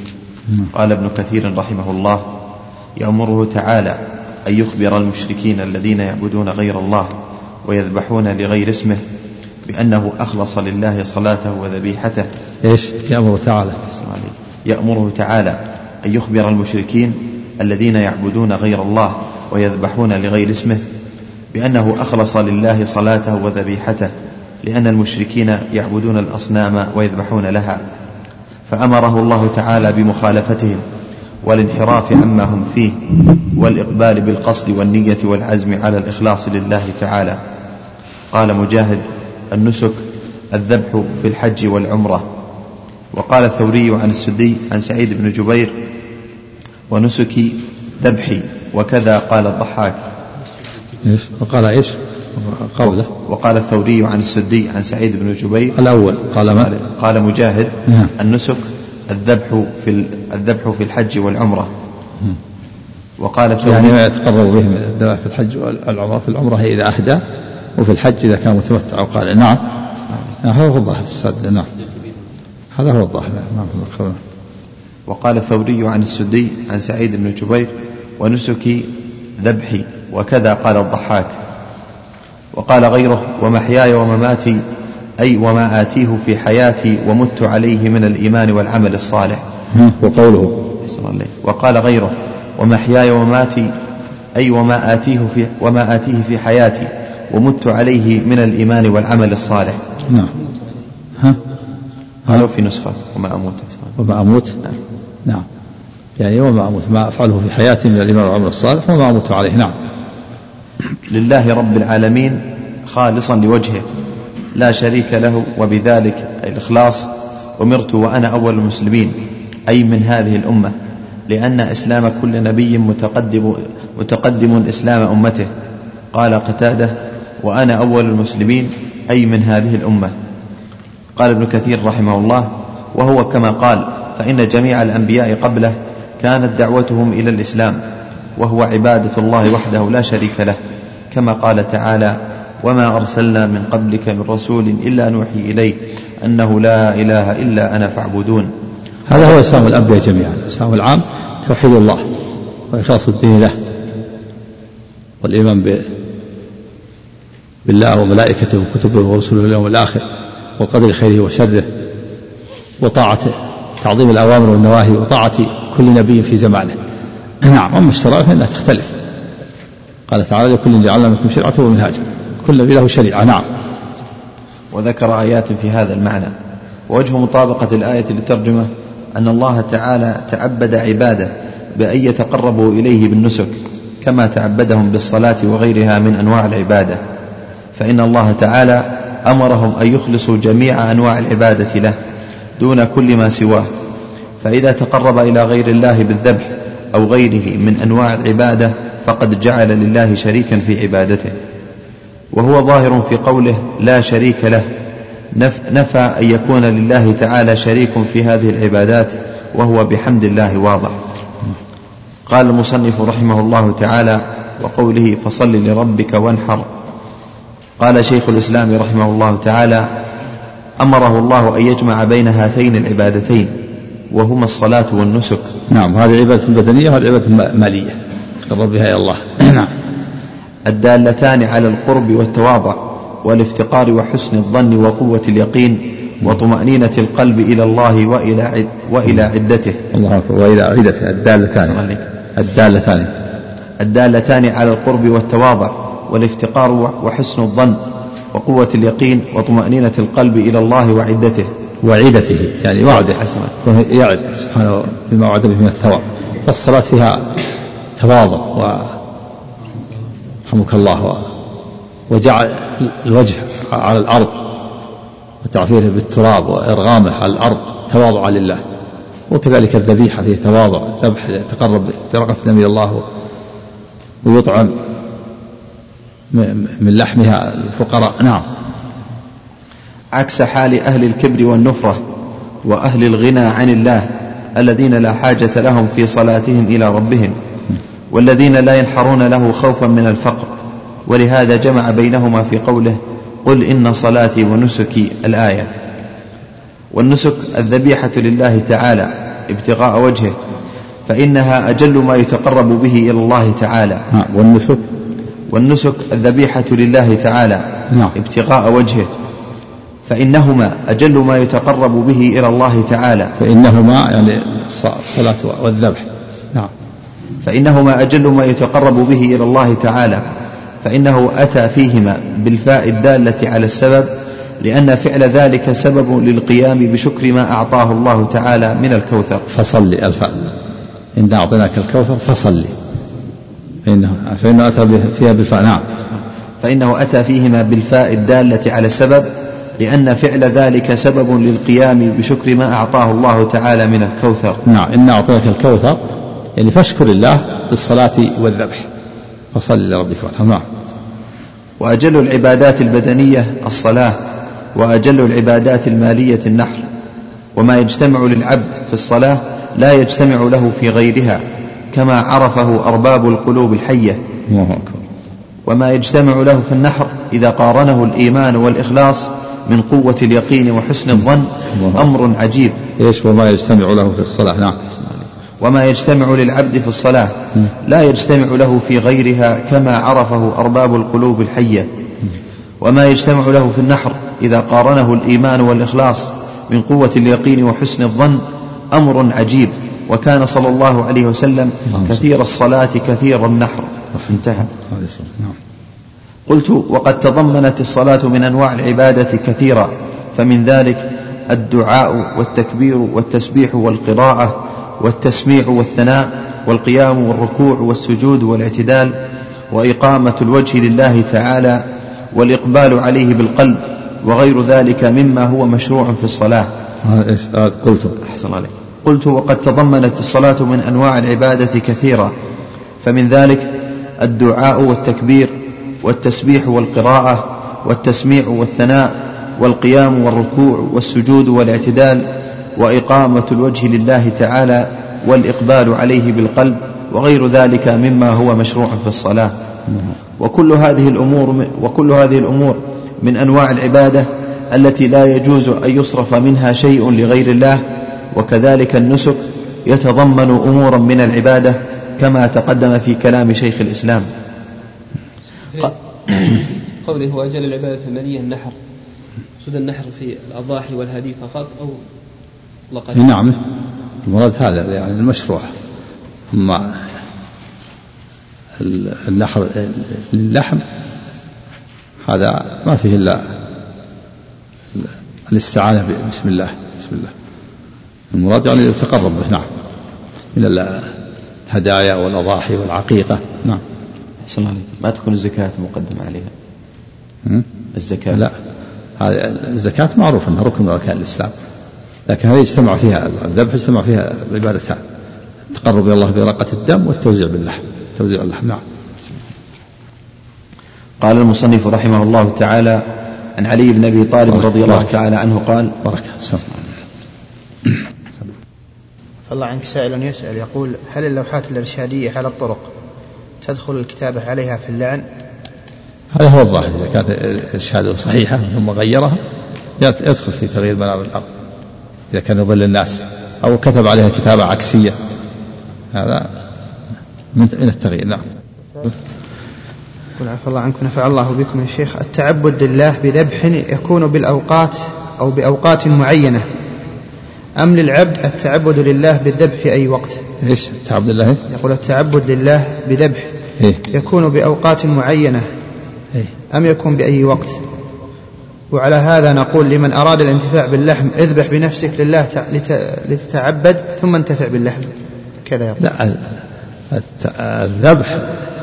S1: قال ابن كثير رحمه الله يأمره تعالى أن يخبر المشركين الذين يعبدون غير الله ويذبحون لغير اسمه بأنه أخلص لله صلاته وذبيحته.
S2: إيش؟ يأمر تعالى.
S1: يأمره تعالى أن يخبر المشركين الذين يعبدون غير الله ويذبحون لغير اسمه بأنه أخلص لله صلاته وذبيحته لأن المشركين يعبدون الأصنام ويذبحون لها. فأمره الله تعالى بمخالفتهم والانحراف عما هم فيه والإقبال بالقصد والنية والعزم على الإخلاص لله تعالى. قال مجاهد النسك الذبح في الحج والعمرة. وقال الثوري عن السدي عن سعيد بن جبير ونسكي ذبحي وكذا قال الضحاك.
S2: إيش؟ وقال إيش؟ قوله.
S1: وقال الثوري عن السدي عن سعيد بن جبير.
S2: الأول قال ما
S1: قال مجاهد.
S2: نعم.
S1: النسك الذبح في الذبح في الحج والعمرة. وقال الثوري
S2: يعني ما يتقرب به من الذبح في الحج والعمرة. في العمرة هي إذا أهدى وفي الحج إذا كان متمتع وقال نعم. هذا هو الظاهر السد نعم. هذا هو الظاهر. نعم.
S1: وقال الثوري عن السدي عن سعيد بن جبير ونسكي ذبحي وكذا قال الضحاك. وقال غيره ومحياي ومماتي أي وما آتيه في حياتي ومت عليه من الإيمان والعمل الصالح.
S2: وقوله.
S1: وقال غيره ومحياي ومماتي أي وما آتيه في وما آتيه في حياتي ومت عليه من الإيمان والعمل الصالح.
S2: نعم. ها؟
S1: قالوا في نسخة. وما أموت.
S2: وما أموت؟ نعم, نعم. يعني وما أموت ما أفعله في حياتي من الإيمان والعمل الصالح وما أموت عليه نعم.
S1: لله رب العالمين خالصا لوجهه لا شريك له وبذلك الإخلاص أمرت وأنا أول المسلمين أي من هذه الأمة لأن إسلام كل نبي متقدم, متقدم إسلام أمته. قال قتادة وأنا أول المسلمين أي من هذه الأمة. قال ابن كثير رحمه الله وهو كما قال فإن جميع الأنبياء قبله كانت دعوتهم إلى الإسلام وهو عبادة الله وحده لا شريك له. كما قال تعالى وما أرسلنا من قبلك من رسول إلا نوحي إليه أنه لا إله إلا أنا فاعبدون.
S2: هذا هو إسلام الأنبياء جميعا الإسلام العام توحيد الله وإخلاص الدين له والإيمان بالله وملائكته وكتبه ورسله اليوم الآخر وقدر خيره وشره وطاعة تعظيم الأوامر والنواهي وطاعة كل نبي في زمانه. نعم أما الشرائع فإنها تختلف. قال تعالى لكل جعلنا منكم شرعة ومنهاجا. كل نبي له شريعة نعم.
S1: وذكر آيات في هذا المعنى. ووجه مطابقة الآية للترجمة أن الله تعالى تعبد عباده بأن يتقربوا إليه بالنسك كما تعبدهم بالصلاة وغيرها من أنواع العبادة. فإن الله تعالى أمرهم أن يخلصوا جميع أنواع العبادة له. دون كل ما سواه. فإذا تقرب إلى غير الله بالذبح أو غيره من أنواع العبادة فقد جعل لله شريكا في عبادته. وهو ظاهر في قوله لا شريك له. نفى أن يكون لله تعالى شريك في هذه العبادات وهو بحمد الله واضح. قال المصنف رحمه الله تعالى وقوله فصل لربك وانحر. قال شيخ الإسلام رحمه الله تعالى أمره الله أن يجمع بين هاتين العبادتين وهما الصلاة والنسك.
S2: نعم هذه العبادة البدنية وهذه العبادة المالية تقرب بها إلى الله. نعم.
S1: الدالتان على القرب والتواضع والافتقار وحسن الظن وقوة اليقين وطمأنينة القلب إلى الله وإلى وإلى عدته.
S2: الله أكبر. وإلى عدته. الدالتان. الدالتان.
S1: الدالتان على القرب والتواضع والافتقار وحسن الظن وقوة اليقين وطمأنينة القلب إلى الله وعدته.
S2: وعدته يعني وعده. يعد سبحانه بما وعد به من الثواب. فالصلاة فيها تواضع و رحمك الله وجعل الوجه على الأرض وتعفيره بالتراب وإرغامه على الأرض تواضعا لله. وكذلك الذبيحة فيه تواضع ذبح يتقرب برغبة النبي الله ويطعم. من لحمها الفقراء. نعم.
S1: عكس حال أهل الكبر والنفرة وأهل الغنى عن الله الذين لا حاجة لهم في صلاتهم إلى ربهم والذين لا ينحرون له خوفا من الفقر. ولهذا جمع بينهما في قوله قل إن صلاتي ونسكي الآية. والنسك الذبيحة لله تعالى ابتغاء وجهه فإنها أجل ما يتقرب به إلى الله تعالى.
S2: نعم. والنسك
S1: والنسك الذبيحة لله تعالى
S2: نعم.
S1: ابتغاء وجهه فإنهما أجل ما يتقرب به إلى الله تعالى.
S2: فإنهما يعني الصلاة والذبح. نعم.
S1: فإنهما أجل ما يتقرب به إلى الله تعالى فإنه أتى فيهما بالفاء الدالة على السبب لأن فعل ذلك سبب للقيام بشكر ما أعطاه الله تعالى من الكوثر.
S2: فصل الفاء إن أعطيناك الكوثر فصل فإنه, فإنه أتى فيها بالفاء. نعم.
S1: فإنه أتى فيهما بالفاء الدالة على السبب لأن فعل ذلك سبب للقيام بشكر ما أعطاه الله تعالى من الكوثر.
S2: نعم. إن أعطيناك الكوثر يعني فاشكر الله بالصلاة والذبح. فصل لربك نعم.
S1: وأجل العبادات البدنية الصلاة وأجل العبادات المالية النحر وما يجتمع للعبد في الصلاة لا يجتمع له في غيرها. كما عرفه أرباب القلوب الحية. وما يجتمع له في النحر إذا قارنه الإيمان والإخلاص من قوة اليقين وحسن الظن أمر عجيب.
S2: إيش وما يجتمع له في الصلاة؟ نعم.
S1: وما يجتمع للعبد في الصلاة. لا يجتمع له في غيرها كما عرفه أرباب القلوب الحية. وما يجتمع له في النحر إذا قارنه الإيمان والإخلاص من قوة اليقين وحسن الظن أمر عجيب. وكان صلى الله عليه وسلم كثير الصلاة كثير النحر. انتهى. قلت وقد تضمنت الصلاة من أنواع العبادة كثيرا فمن ذلك الدعاء والتكبير والتسبيح والقراءة والتسميع والثناء والقيام والركوع والسجود والاعتدال وإقامة الوجه لله تعالى والإقبال عليه بالقلب وغير ذلك مما هو مشروع في الصلاة.
S2: هذا قلت.
S1: أحسن عليك. قلت وقد تضمنت الصلاة من أنواع العبادة كثيرة فمن ذلك الدعاء والتكبير والتسبيح والقراءة والتسميع والثناء والقيام والركوع والسجود والاعتدال وإقامة الوجه لله تعالى والإقبال عليه بالقلب وغير ذلك مما هو مشروع في الصلاة. وكل هذه الأمور وكل هذه الأمور من أنواع العبادة التي لا يجوز أن يصرف منها شيء لغير الله وكذلك النسك يتضمن أمورا من العبادة كما تقدم في كلام شيخ الإسلام.
S4: قوله وأجل العبادة المالية النحر سد النحر في الأضاحي والهدي فقط أو
S2: مطلقا نعم المراد هذا يعني المشروع. أما النحر اللحم هذا ما فيه إلا الاستعانة بسم الله بسم الله. المراد يعني يتقرب به نعم. من الهدايا والأضاحي والعقيقة نعم.
S1: الله ما تكون الزكاة مقدمة عليها؟ الزكاة.
S2: لا. هذه الزكاة معروف أنها ركن من أركان الإسلام. لكن هذه يجتمع فيها الذبح يجتمع فيها عبادتان التقرب إلى الله برقة الدم والتوزيع باللحم. توزيع اللحم نعم.
S1: قال المصنف رحمه الله تعالى عن علي بن أبي طالب رضي الله تعالى عنه قال
S2: بركه
S6: فالله عنك سائل يسأل يقول هل اللوحات الإرشادية على الطرق تدخل الكتابة عليها في اللعن؟
S2: هذا هو الظاهر إذا كانت إرشاده صحيحة ثم غيرها يدخل في تغيير منار الأرض إذا كان يضل الناس أو كتب عليها كتابة عكسية. هذا من التغيير نعم.
S6: يقول عفى الله عنكم نفع الله بكم يا شيخ. التعبد لله بذبح يكون بالأوقات أو بأوقات معينة. أم للعبد التعبد لله بالذبح في أي وقت؟
S2: إيش التعبد لله؟
S6: يقول التعبد لله بذبح.
S2: إيه؟
S6: يكون بأوقات معينة.
S2: إيه؟
S6: أم يكون بأي وقت؟ وعلى هذا نقول لمن أراد الانتفاع باللحم اذبح بنفسك لله لتتعبد ثم انتفع باللحم. كذا يقول.
S2: لا الذبح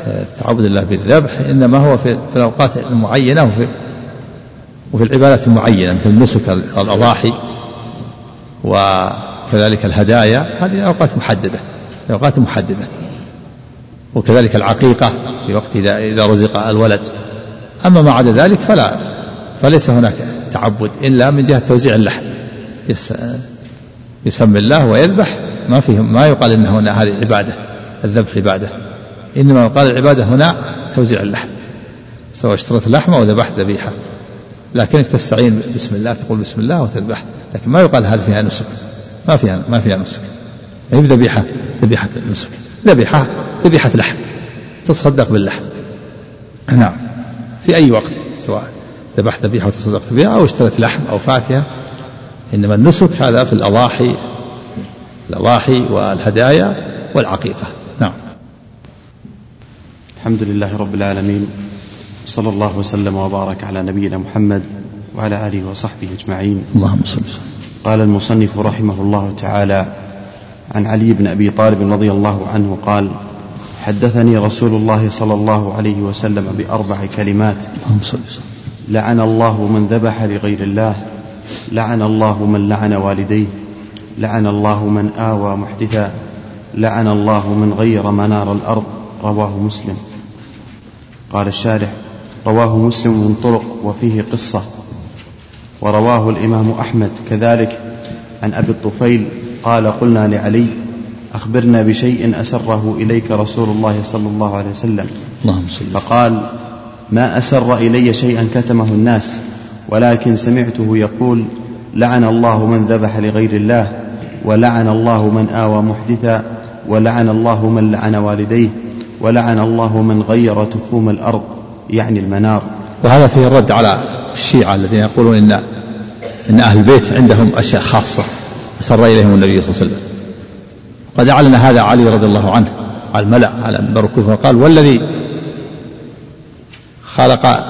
S2: التعبد لله بالذبح إنما هو في الأوقات المعينة وفي وفي العبادات المعينة مثل نسك الأضاحي. وكذلك الهدايا هذه أوقات محددة أوقات محددة. وكذلك العقيقة في وقت إذا رزق الولد. أما ما عدا ذلك فلا فليس هناك تعبد إلا من جهة توزيع اللحم. يسمي الله ويذبح ما فيه ما يقال إن هنا هذه عبادة الذبح عبادة. إنما يقال العبادة هنا توزيع اللحم. سواء اشتريت لحمة أو ذبحت ذبيحة. لكنك تستعين بسم الله تقول بسم الله وتذبح لكن ما يقال هذا فيها نسك؟ ما فيها ما فيها نسك. هي يعني ذبيحة ذبيحة نسك ذبيحة ذبيحة لحم تصدق باللحم. نعم. في أي وقت سواء ذبحت ذبيحة وتصدقت بها أو اشتريت لحم أو فاكهة إنما النسك هذا في الأضاحي الأضاحي والهدايا والعقيقة. نعم.
S1: الحمد لله رب العالمين. صلى الله وسلم وبارك على نبينا محمد وعلى آله وصحبه أجمعين.
S2: اللهم صل
S1: قال المصنف رحمه الله تعالى عن علي بن أبي طالب رضي الله عنه قال: حدثني رسول الله صلى الله عليه وسلم بأربع كلمات.
S2: اللهم صل
S1: لعن الله من ذبح لغير الله، لعن الله من لعن والديه، لعن الله من آوى محدثا، لعن الله من غير منار الأرض، رواه مسلم. قال الشارح رواه مسلم من طرق وفيه قصة. ورواه الإمام أحمد كذلك. عن أبي الطفيل قال قلنا لعلي أخبرنا بشيء أسره إليك رسول الله صلى الله عليه وسلم.
S2: اللهم صل.
S1: فقال ما أسر إلي شيئا كتمه الناس ولكن سمعته يقول لعن الله من ذبح لغير الله ولعن الله من آوى محدثا ولعن الله من لعن والديه ولعن الله من غير تخوم الأرض. يعني المنار.
S2: وهذا فيه الرد على الشيعة الذين يقولون إن إن أهل البيت عندهم أشياء خاصة. أسر إليهم النبي صلى الله عليه وسلم. قد أعلن هذا علي رضي الله عنه على الملأ على منبر الكوفة وقال والذي خلق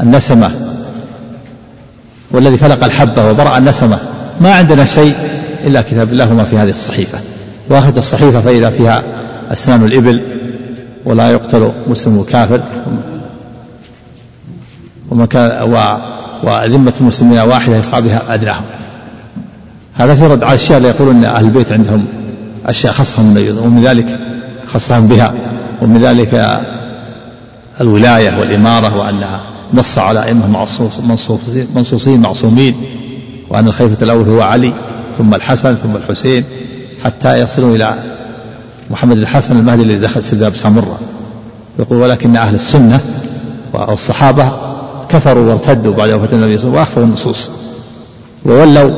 S2: النسمة والذي فلق الحبة وبرأ النسمة ما عندنا شيء إلا كتاب الله وما في هذه الصحيفة. وأخرج الصحيفة فإذا فيها أسنان الإبل ولا يقتل مسلم كافر. ومن كان وذمة المسلمين واحدة يصعب بها أدناهم. هذا في رد على الشيعة اللي يقولون أن أهل البيت عندهم أشياء خصهم ومن ذلك خصهم بها ومن ذلك الولاية والإمارة وأنها نص على أئمة منصوصين معصومين وأن الخليفة الأول هو علي ثم الحسن ثم الحسين حتى يصلوا إلى محمد الحسن المهدي الذي دخل سرداب سامرة. يقول ولكن أهل السنة والصحابة كفروا وارتدوا بعد وفاة النبي صلى الله عليه وسلم وأخفوا النصوص. وولوا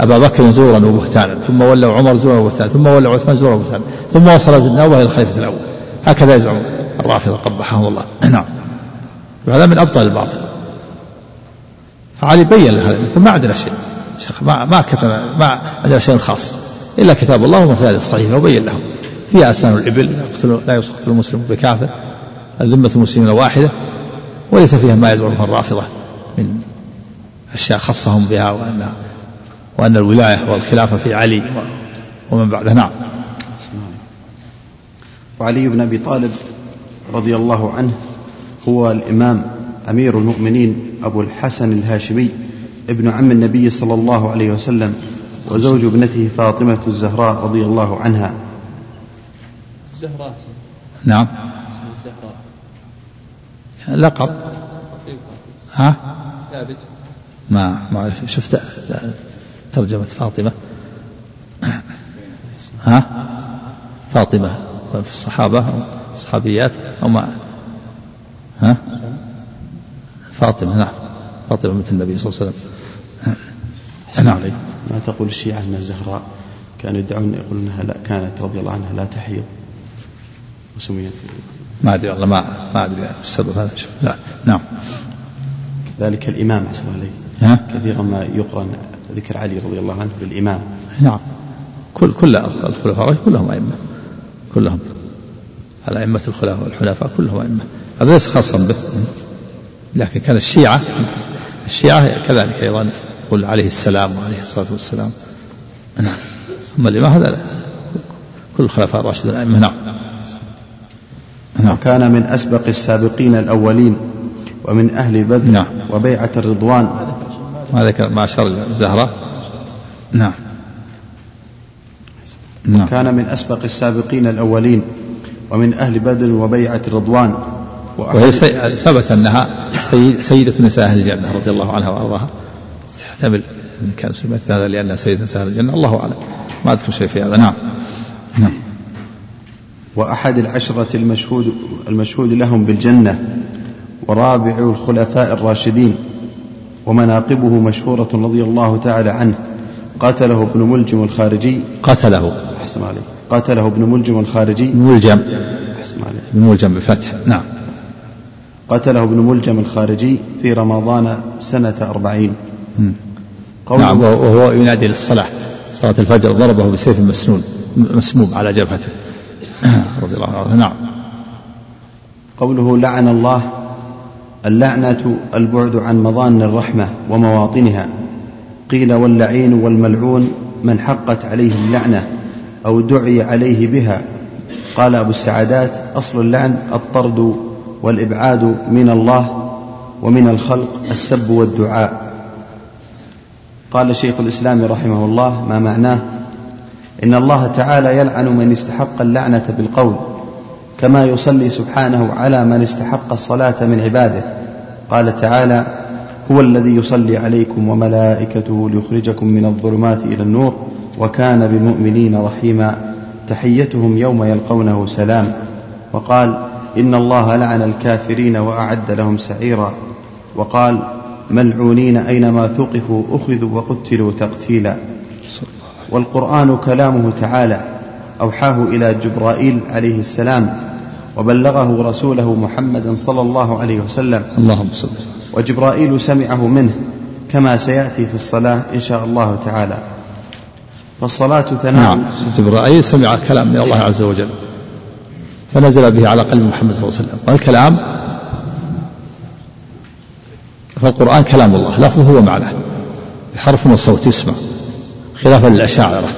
S2: أبا بكر زورا وبهتانا ثم ولوا عمر زورا وبهتانا ثم ولوا عثمان زورا وبهتانا ثم وصل النوبة إلى الخليفة الأول. هكذا يزعم الرافضة قبحهم الله. نعم. وهذا من أبطال الباطل. فعلي بين هذا ما عندنا شيء. ما ما كتب ما عندنا شيء خاص إلا كتاب الله وما في هذه الصحيفة وبين لهم. فيها أسنان الإبل لا يقتل المسلم بكافر. الذمة المسلمين واحدة وليس فيها ما يزعمه الرافضة من أشياء خصهم بها وأن وأن الولاية والخلافة في علي ومن بعده نعم.
S1: وعلي بن أبي طالب رضي الله عنه هو الإمام أمير المؤمنين أبو الحسن الهاشمي ابن عم النبي صلى الله عليه وسلم وزوج ابنته فاطمة الزهراء رضي الله عنها.
S2: الزهراء نعم. الزهراء لقب. ها؟ ثابت. ما ما أعرف. شفت؟ ترجمة فاطمة. ها؟ فاطمة. في الصحابة أو الصحابيات أو ما ها؟ فاطمة نعم. فاطمة بنت النبي صلى الله عليه وسلم.
S1: نعم ما تقول الشيعة أنها زهراء كانوا يدعون يقولون أنها لا كانت رضي الله عنها لا تحيض؟ وسميت
S2: ما أدري والله ما ما أدري السبب هذا. لا نعم.
S1: ذلك الإمام أحسن عليه ها؟ كثيرا ما يقرن ذكر علي رضي الله عنه بالإمام.
S2: نعم. كل كل الخلفاء كلهم أئمة. كلهم. الأئمة الخلفاء والحلفاء كلهم أئمة. هذا ليس خاصا به. لكن كان الشيعة الشيعة كذلك أيضا يقول عليه السلام وعليه الصلاة والسلام. نعم. أما الإمام هذا كل الخلفاء الراشدين الأئمة نعم.
S1: نعم. وكان من أسبق السابقين الأولين ومن أهل بدر نعم. وبيعة الرضوان.
S2: ما ذكر معشر الزهرة نعم.
S1: نعم. كان من أسبق السابقين الأولين ومن أهل بدر وبيعة الرضوان.
S2: وهي ثبت أنها سيدة نساء أهل الجنة رضي الله عنها وأرضاها. تحتمل إن كان سمعت هذا لأنها سيدة نساء أهل الجنة. الله أعلم. ما أذكر شيء في هذا. نعم. نعم.
S1: وأحد العشرة المشهود المشهود لهم بالجنة ورابع الخلفاء الراشدين ومناقبه مشهورة رضي الله تعالى عنه قتله ابن ملجم الخارجي.
S2: قتله
S1: أحسن عليه قتله ابن ملجم الخارجي.
S2: ملجم. أحسن ابن ملجم بفتح. نعم.
S1: قتله ابن ملجم الخارجي في رمضان سنة أربعين.
S2: نعم وهو ينادي للصلاة. صلاة الفجر ضربه بسيف مسنون مسموم على جبهته. رضي الله عنه. نعم.
S1: قوله لعن الله اللعنة البعد عن مظان الرحمة ومواطنها. قيل واللعين والملعون من حقت عليه اللعنة أو دعي عليه بها. قال أبو السعادات أصل اللعن الطرد والإبعاد من الله ومن الخلق السب والدعاء. قال شيخ الإسلام رحمه الله ما معناه؟ إن الله تعالى يلعن من استحق اللعنة بالقول كما يصلي سبحانه على من استحق الصلاة من عباده. قال تعالى هو الذي يصلي عليكم وملائكته ليخرجكم من الظلمات إلى النور وكان بالمؤمنين رحيما. تحيتهم يوم يلقونه سلام. وقال إن الله لعن الكافرين وأعد لهم سعيرا. وقال ملعونين أينما ثقفوا أخذوا وقتلوا تقتيلا. والقرآن كلامه تعالى أوحاه إلى جبرائيل عليه السلام وبلغه رسوله محمدا صلى الله عليه وسلم.
S2: اللهم صل
S1: وجبرائيل سمعه منه كما سيأتي في الصلاة إن شاء الله تعالى. فالصلاة ثناء.
S2: نعم. جبرائيل سمع كلام من الله عز وجل فنزل به على قلب محمد صلى الله عليه وسلم. والكلام فالقرآن كلام الله لفظه ومعناه بحرف وصوت يسمع. خلافا للأشاعرة.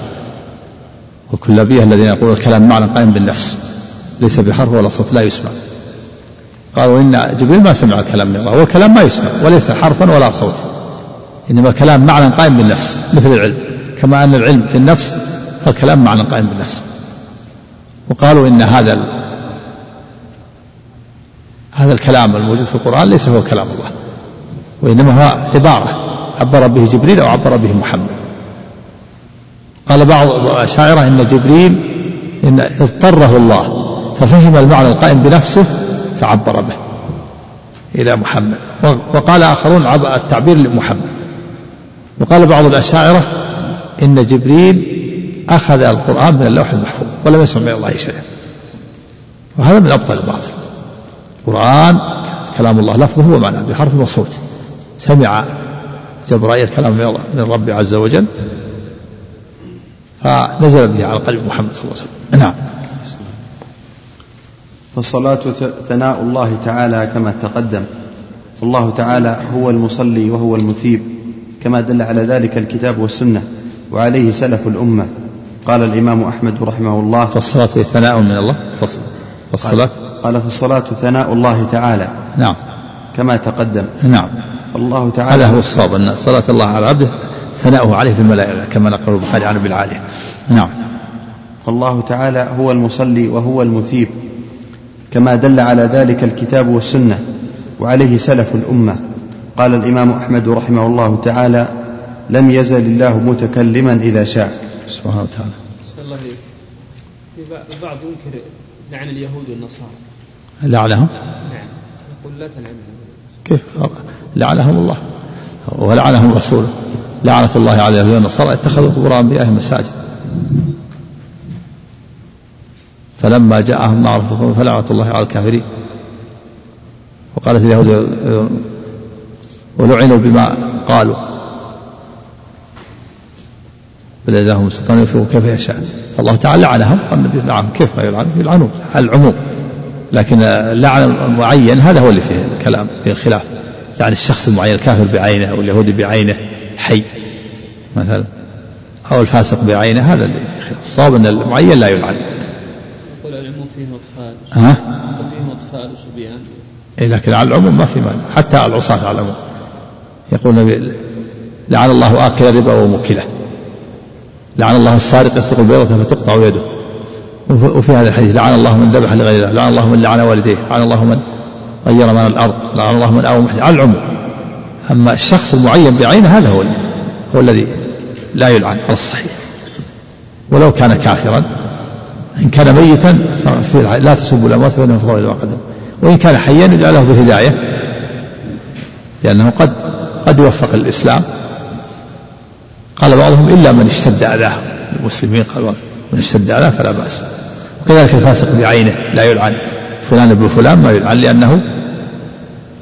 S2: والكلابية الذين يقولون الكلام معنى قائم بالنفس ليس بحرف ولا صوت لا يسمع. قالوا إن جبريل ما سمع الكلام من الله هو الكلام ما يسمع وليس حرفا ولا صوت إنما الكلام معنى قائم بالنفس مثل العلم. كما أن العلم في النفس فالكلام معنى قائم بالنفس. وقالوا إن هذا هذا الكلام الموجود في القرآن ليس هو كلام الله وإنما هو عبارة عبر به جبريل أو عبر به محمد. قال بعض الأشاعرة إن جبريل إن اضطره الله ففهم المعنى القائم بنفسه فعبر به إلى محمد. وقال آخرون التعبير لمحمد. وقال بعض الأشاعرة إن جبريل أخذ القرآن من اللوح المحفوظ ولم يسمع من الله شيئا. وهذا من أبطل الباطل. القرآن كلام الله لفظه ومعنى بحرف وصوت. سمع جبرائيل كلام من الرب عز وجل. فنزل به على قلب محمد صلى الله عليه وسلم. نعم.
S1: فالصلاة ثناء الله تعالى كما تقدم. والله تعالى هو المصلي وهو المثيب كما دل على ذلك الكتاب والسنة وعليه سلف الأمة. قال الإمام أحمد رحمه الله.
S2: فالصلاة ثناء من الله؟
S1: فالصلاة؟ قال فالصلاة ثناء الله تعالى.
S2: نعم.
S1: كما تقدم.
S2: نعم.
S1: فالله تعالى
S2: هذا هو الصواب أن صلاة الله على عبده ثناؤه عليه في الملائكة كما نقل البخاري عن ابن العالية. نعم.
S1: فالله تعالى هو المصلي وهو المثيب كما دل على ذلك الكتاب والسنة وعليه سلف الأمة. قال الإمام أحمد رحمه الله تعالى لم يزل الله متكلما إذا شاء
S2: سبحانه وتعالى.
S4: الله في بعض ينكر لعن اليهود والنصارى.
S2: لعنهم؟
S4: نعم. يقول لا تلعنهم.
S2: كيف؟ لعنهم الله. ولعنهم رسوله لعنة الله على اليهود والنصارى اتخذوا قبور أنبيائهم مساجد. فلما جاءهم ما عرفوا فلعنة الله على الكافرين. وقالت اليهود ولعنوا بما قالوا. بل لهم سلطان يفرغ كيف يشاء. فالله تعالى لعنهم. والنبي لعنهم. كيف ما يلعنون يلعنون. العموم. لكن اللعن المعين هذا هو اللي فيه الكلام فيه الخلاف. يعني الشخص المعين الكافر بعينه أو اليهودي بعينه. حي. مثلا أو الفاسق بعينه هذا اللي فيه خلاف. الصواب أن المعين لا يلعن.
S4: يقول العموم فيهم أطفال.
S2: ها؟
S4: فيهم أطفال وصبيان
S2: إيه لكن على العموم ما في مانع. حتى العصاة على العموم. يقول النبي لعن الله آكل الربا وموكله. لعن الله السارق يسرق البيضة فتقطع يده. وفي هذا الحديث لعن الله من ذبح لغير الله لعن الله من لعن والديه. لعن الله من غير من الأرض. لعن الله من محدث على العموم. أما الشخص المعين بعينه هذا هو هو الذي لا يلعن على الصحيح. ولو كان كافرا إن كان ميتا لا تسبوا الأموات فإنهم فضوا إلى قدموا وإن كان حيا يجعل له بالهداية لأنه قد قد يوفق الإسلام. قال بعضهم إلا من اشتد أذاه. المسلمين قالوا من اشتد أذاه فلا بأس. وكذلك الفاسق بعينه لا يلعن. فلان ابن فلان ما يلعن لأنه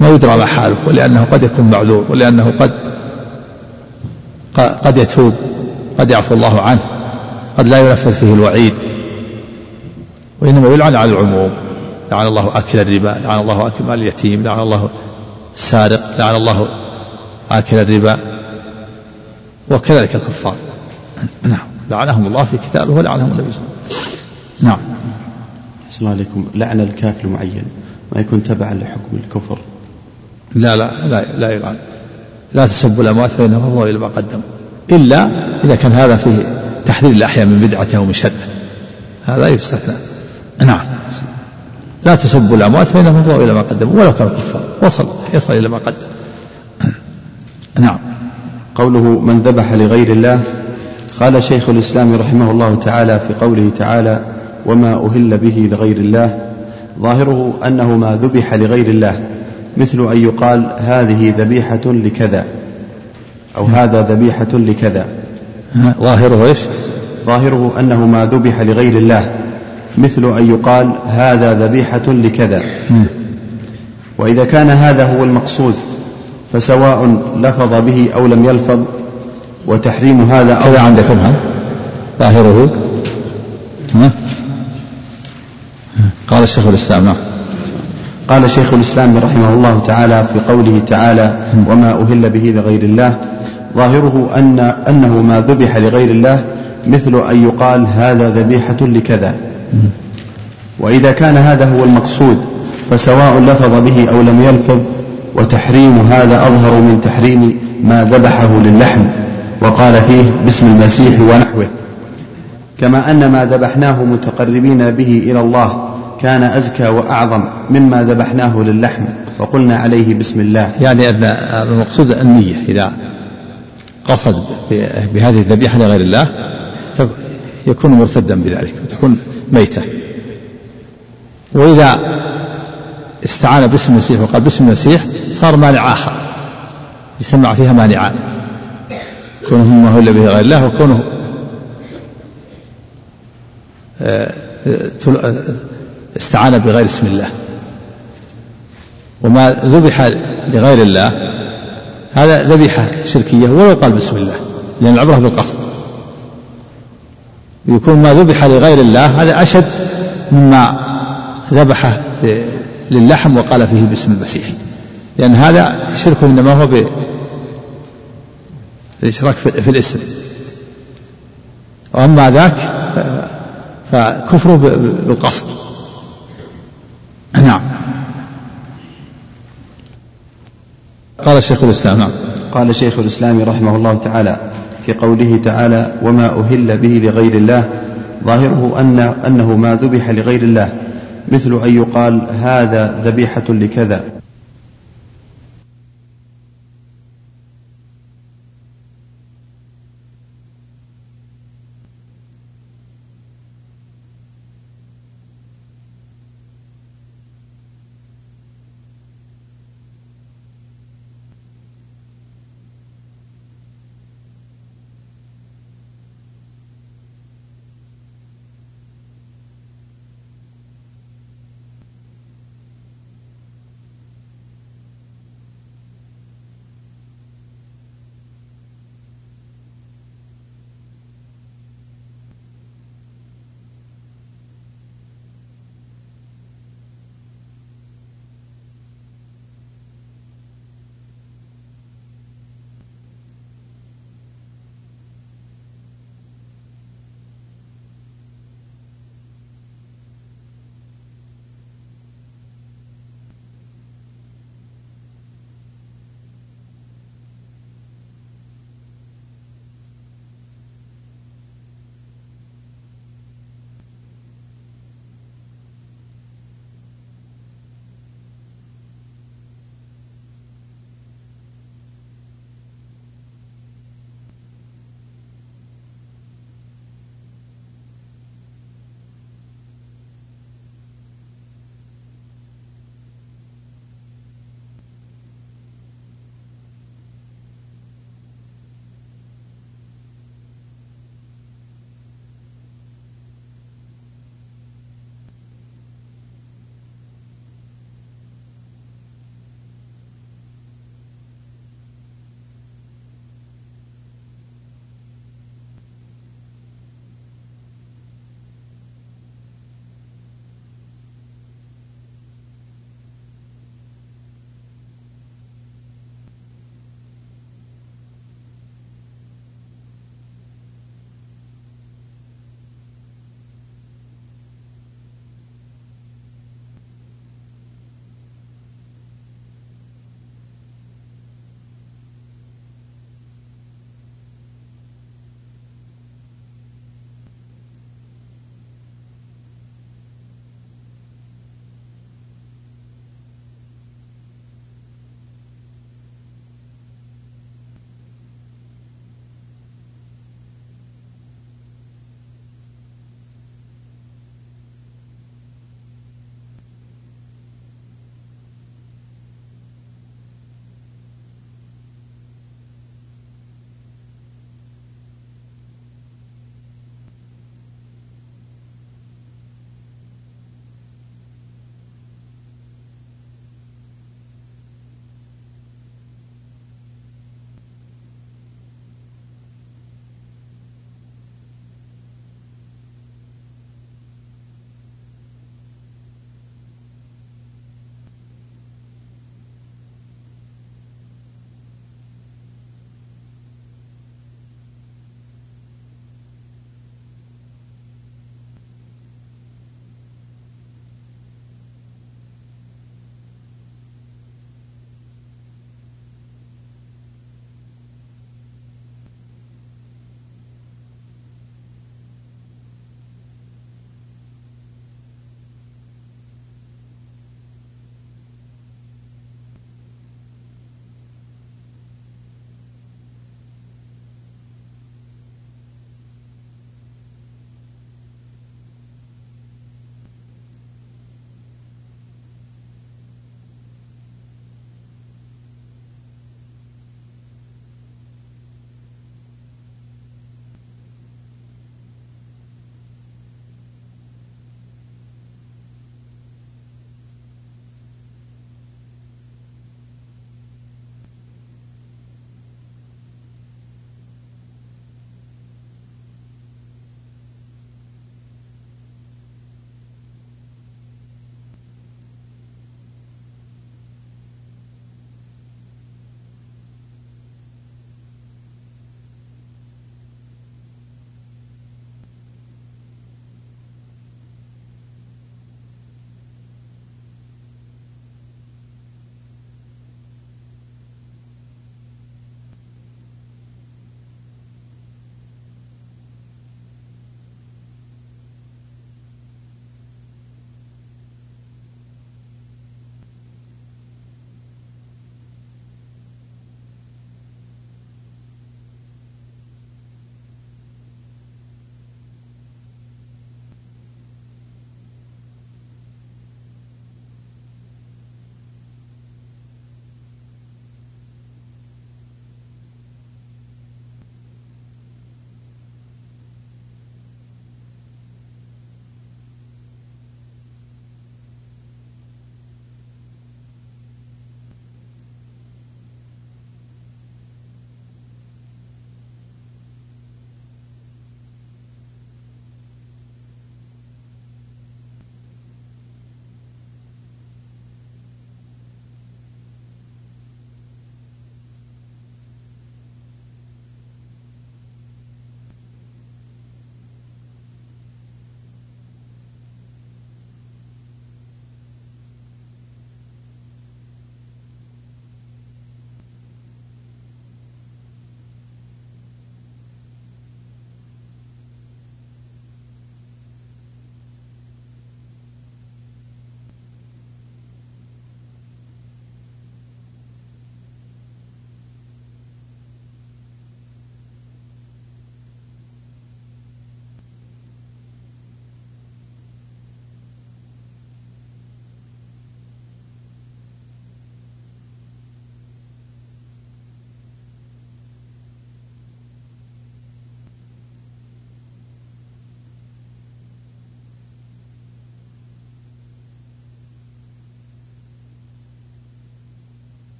S2: ما يدرى ما حاله ولأنه قد يكون معذور ولأنه قد قد يتوب قد يعفو الله عنه قد لا ينفذ فيه الوعيد. وإنما يلعن على العموم لعن الله آكل الربا لعن الله آكل مال اليتيم لعن الله السارق لعن الله آكل الربا. وكذلك الكفار. نعم. لعنهم الله في كتابه ولعنهم النبي صلى الله عليه وسلم. نعم.
S1: السلام عليكم. لعن الكافر المعين ما يكون تبعا لحكم الكفر.
S2: لا لا لا لا يلعن لا تسبوا الأموات فإنهم الله إلى ما قدموا إلا إذا كان هذا فيه تحذير الأحياء من بدعته ومن شره هذا يستثنى. نعم. لا تسبوا الأموات فإنهم فضوا إلى ما قدموا ولو كانوا كفار. وصل يصل إلى ما قدم. نعم.
S1: قوله من ذبح لغير الله قال شيخ الإسلام رحمه الله تعالى في قوله تعالى وما أهل به لغير الله ظاهره أنه ما ذبح لغير الله. مثل أن يقال هذه ذبيحة لكذا أو هذا ذبيحة لكذا.
S2: ظاهره إيش؟
S1: ظاهره أنه ما ذبح لغير الله مثل أن يقال هذا ذبيحة لكذا. وإذا كان هذا هو المقصود فسواء لفظ به أو لم يلفظ وتحريم هذا
S2: أو عندكم ها ظاهره. ها. قال الشيخ الإسلام نعم.
S1: قال شيخ الإسلام رحمه الله تعالى في قوله تعالى وما أهل به لغير الله ظاهره أن أنه ما ذبح لغير الله مثل أن يقال هذا ذبيحة لكذا. وإذا كان هذا هو المقصود فسواء لفظ به أو لم يلفظ وتحريم هذا أظهر من تحريم ما ذبحه للحم. وقال فيه باسم المسيح ونحوه. كما أن ما ذبحناه متقربين به إلى الله كان أزكى وأعظم مما ذبحناه للحم وقلنا عليه بسم الله.
S2: يعني أن المقصود النية إذا قصد بهذه الذبيحة لغير الله يكون مرتدا بذلك وتكون ميتة. وإذا استعان باسم المسيح وقال باسم المسيح صار مانع آخر. يسمع فيها مانعان. كونه ما هو به غير الله وكونه آه، آه، استعان بغير اسم الله. وما ذبح لغير الله هذا ذبيحة شركية ولو قال بسم الله لأن العبرة بالقصد. يكون ما ذبح لغير الله هذا أشد مما ذبح للحم وقال فيه باسم المسيح. لأن هذا شرك إنما هو بالإشراك في الاسم. وأما ذاك فكفره بالقصد. نعم. قال شيخ الإسلام نعم.
S1: قال شيخ الإسلام رحمه الله تعالى في قوله تعالى وما أهل به لغير الله. ظاهره أن أنه ما ذبح لغير الله مثل أن يقال هذا ذبيحة لكذا.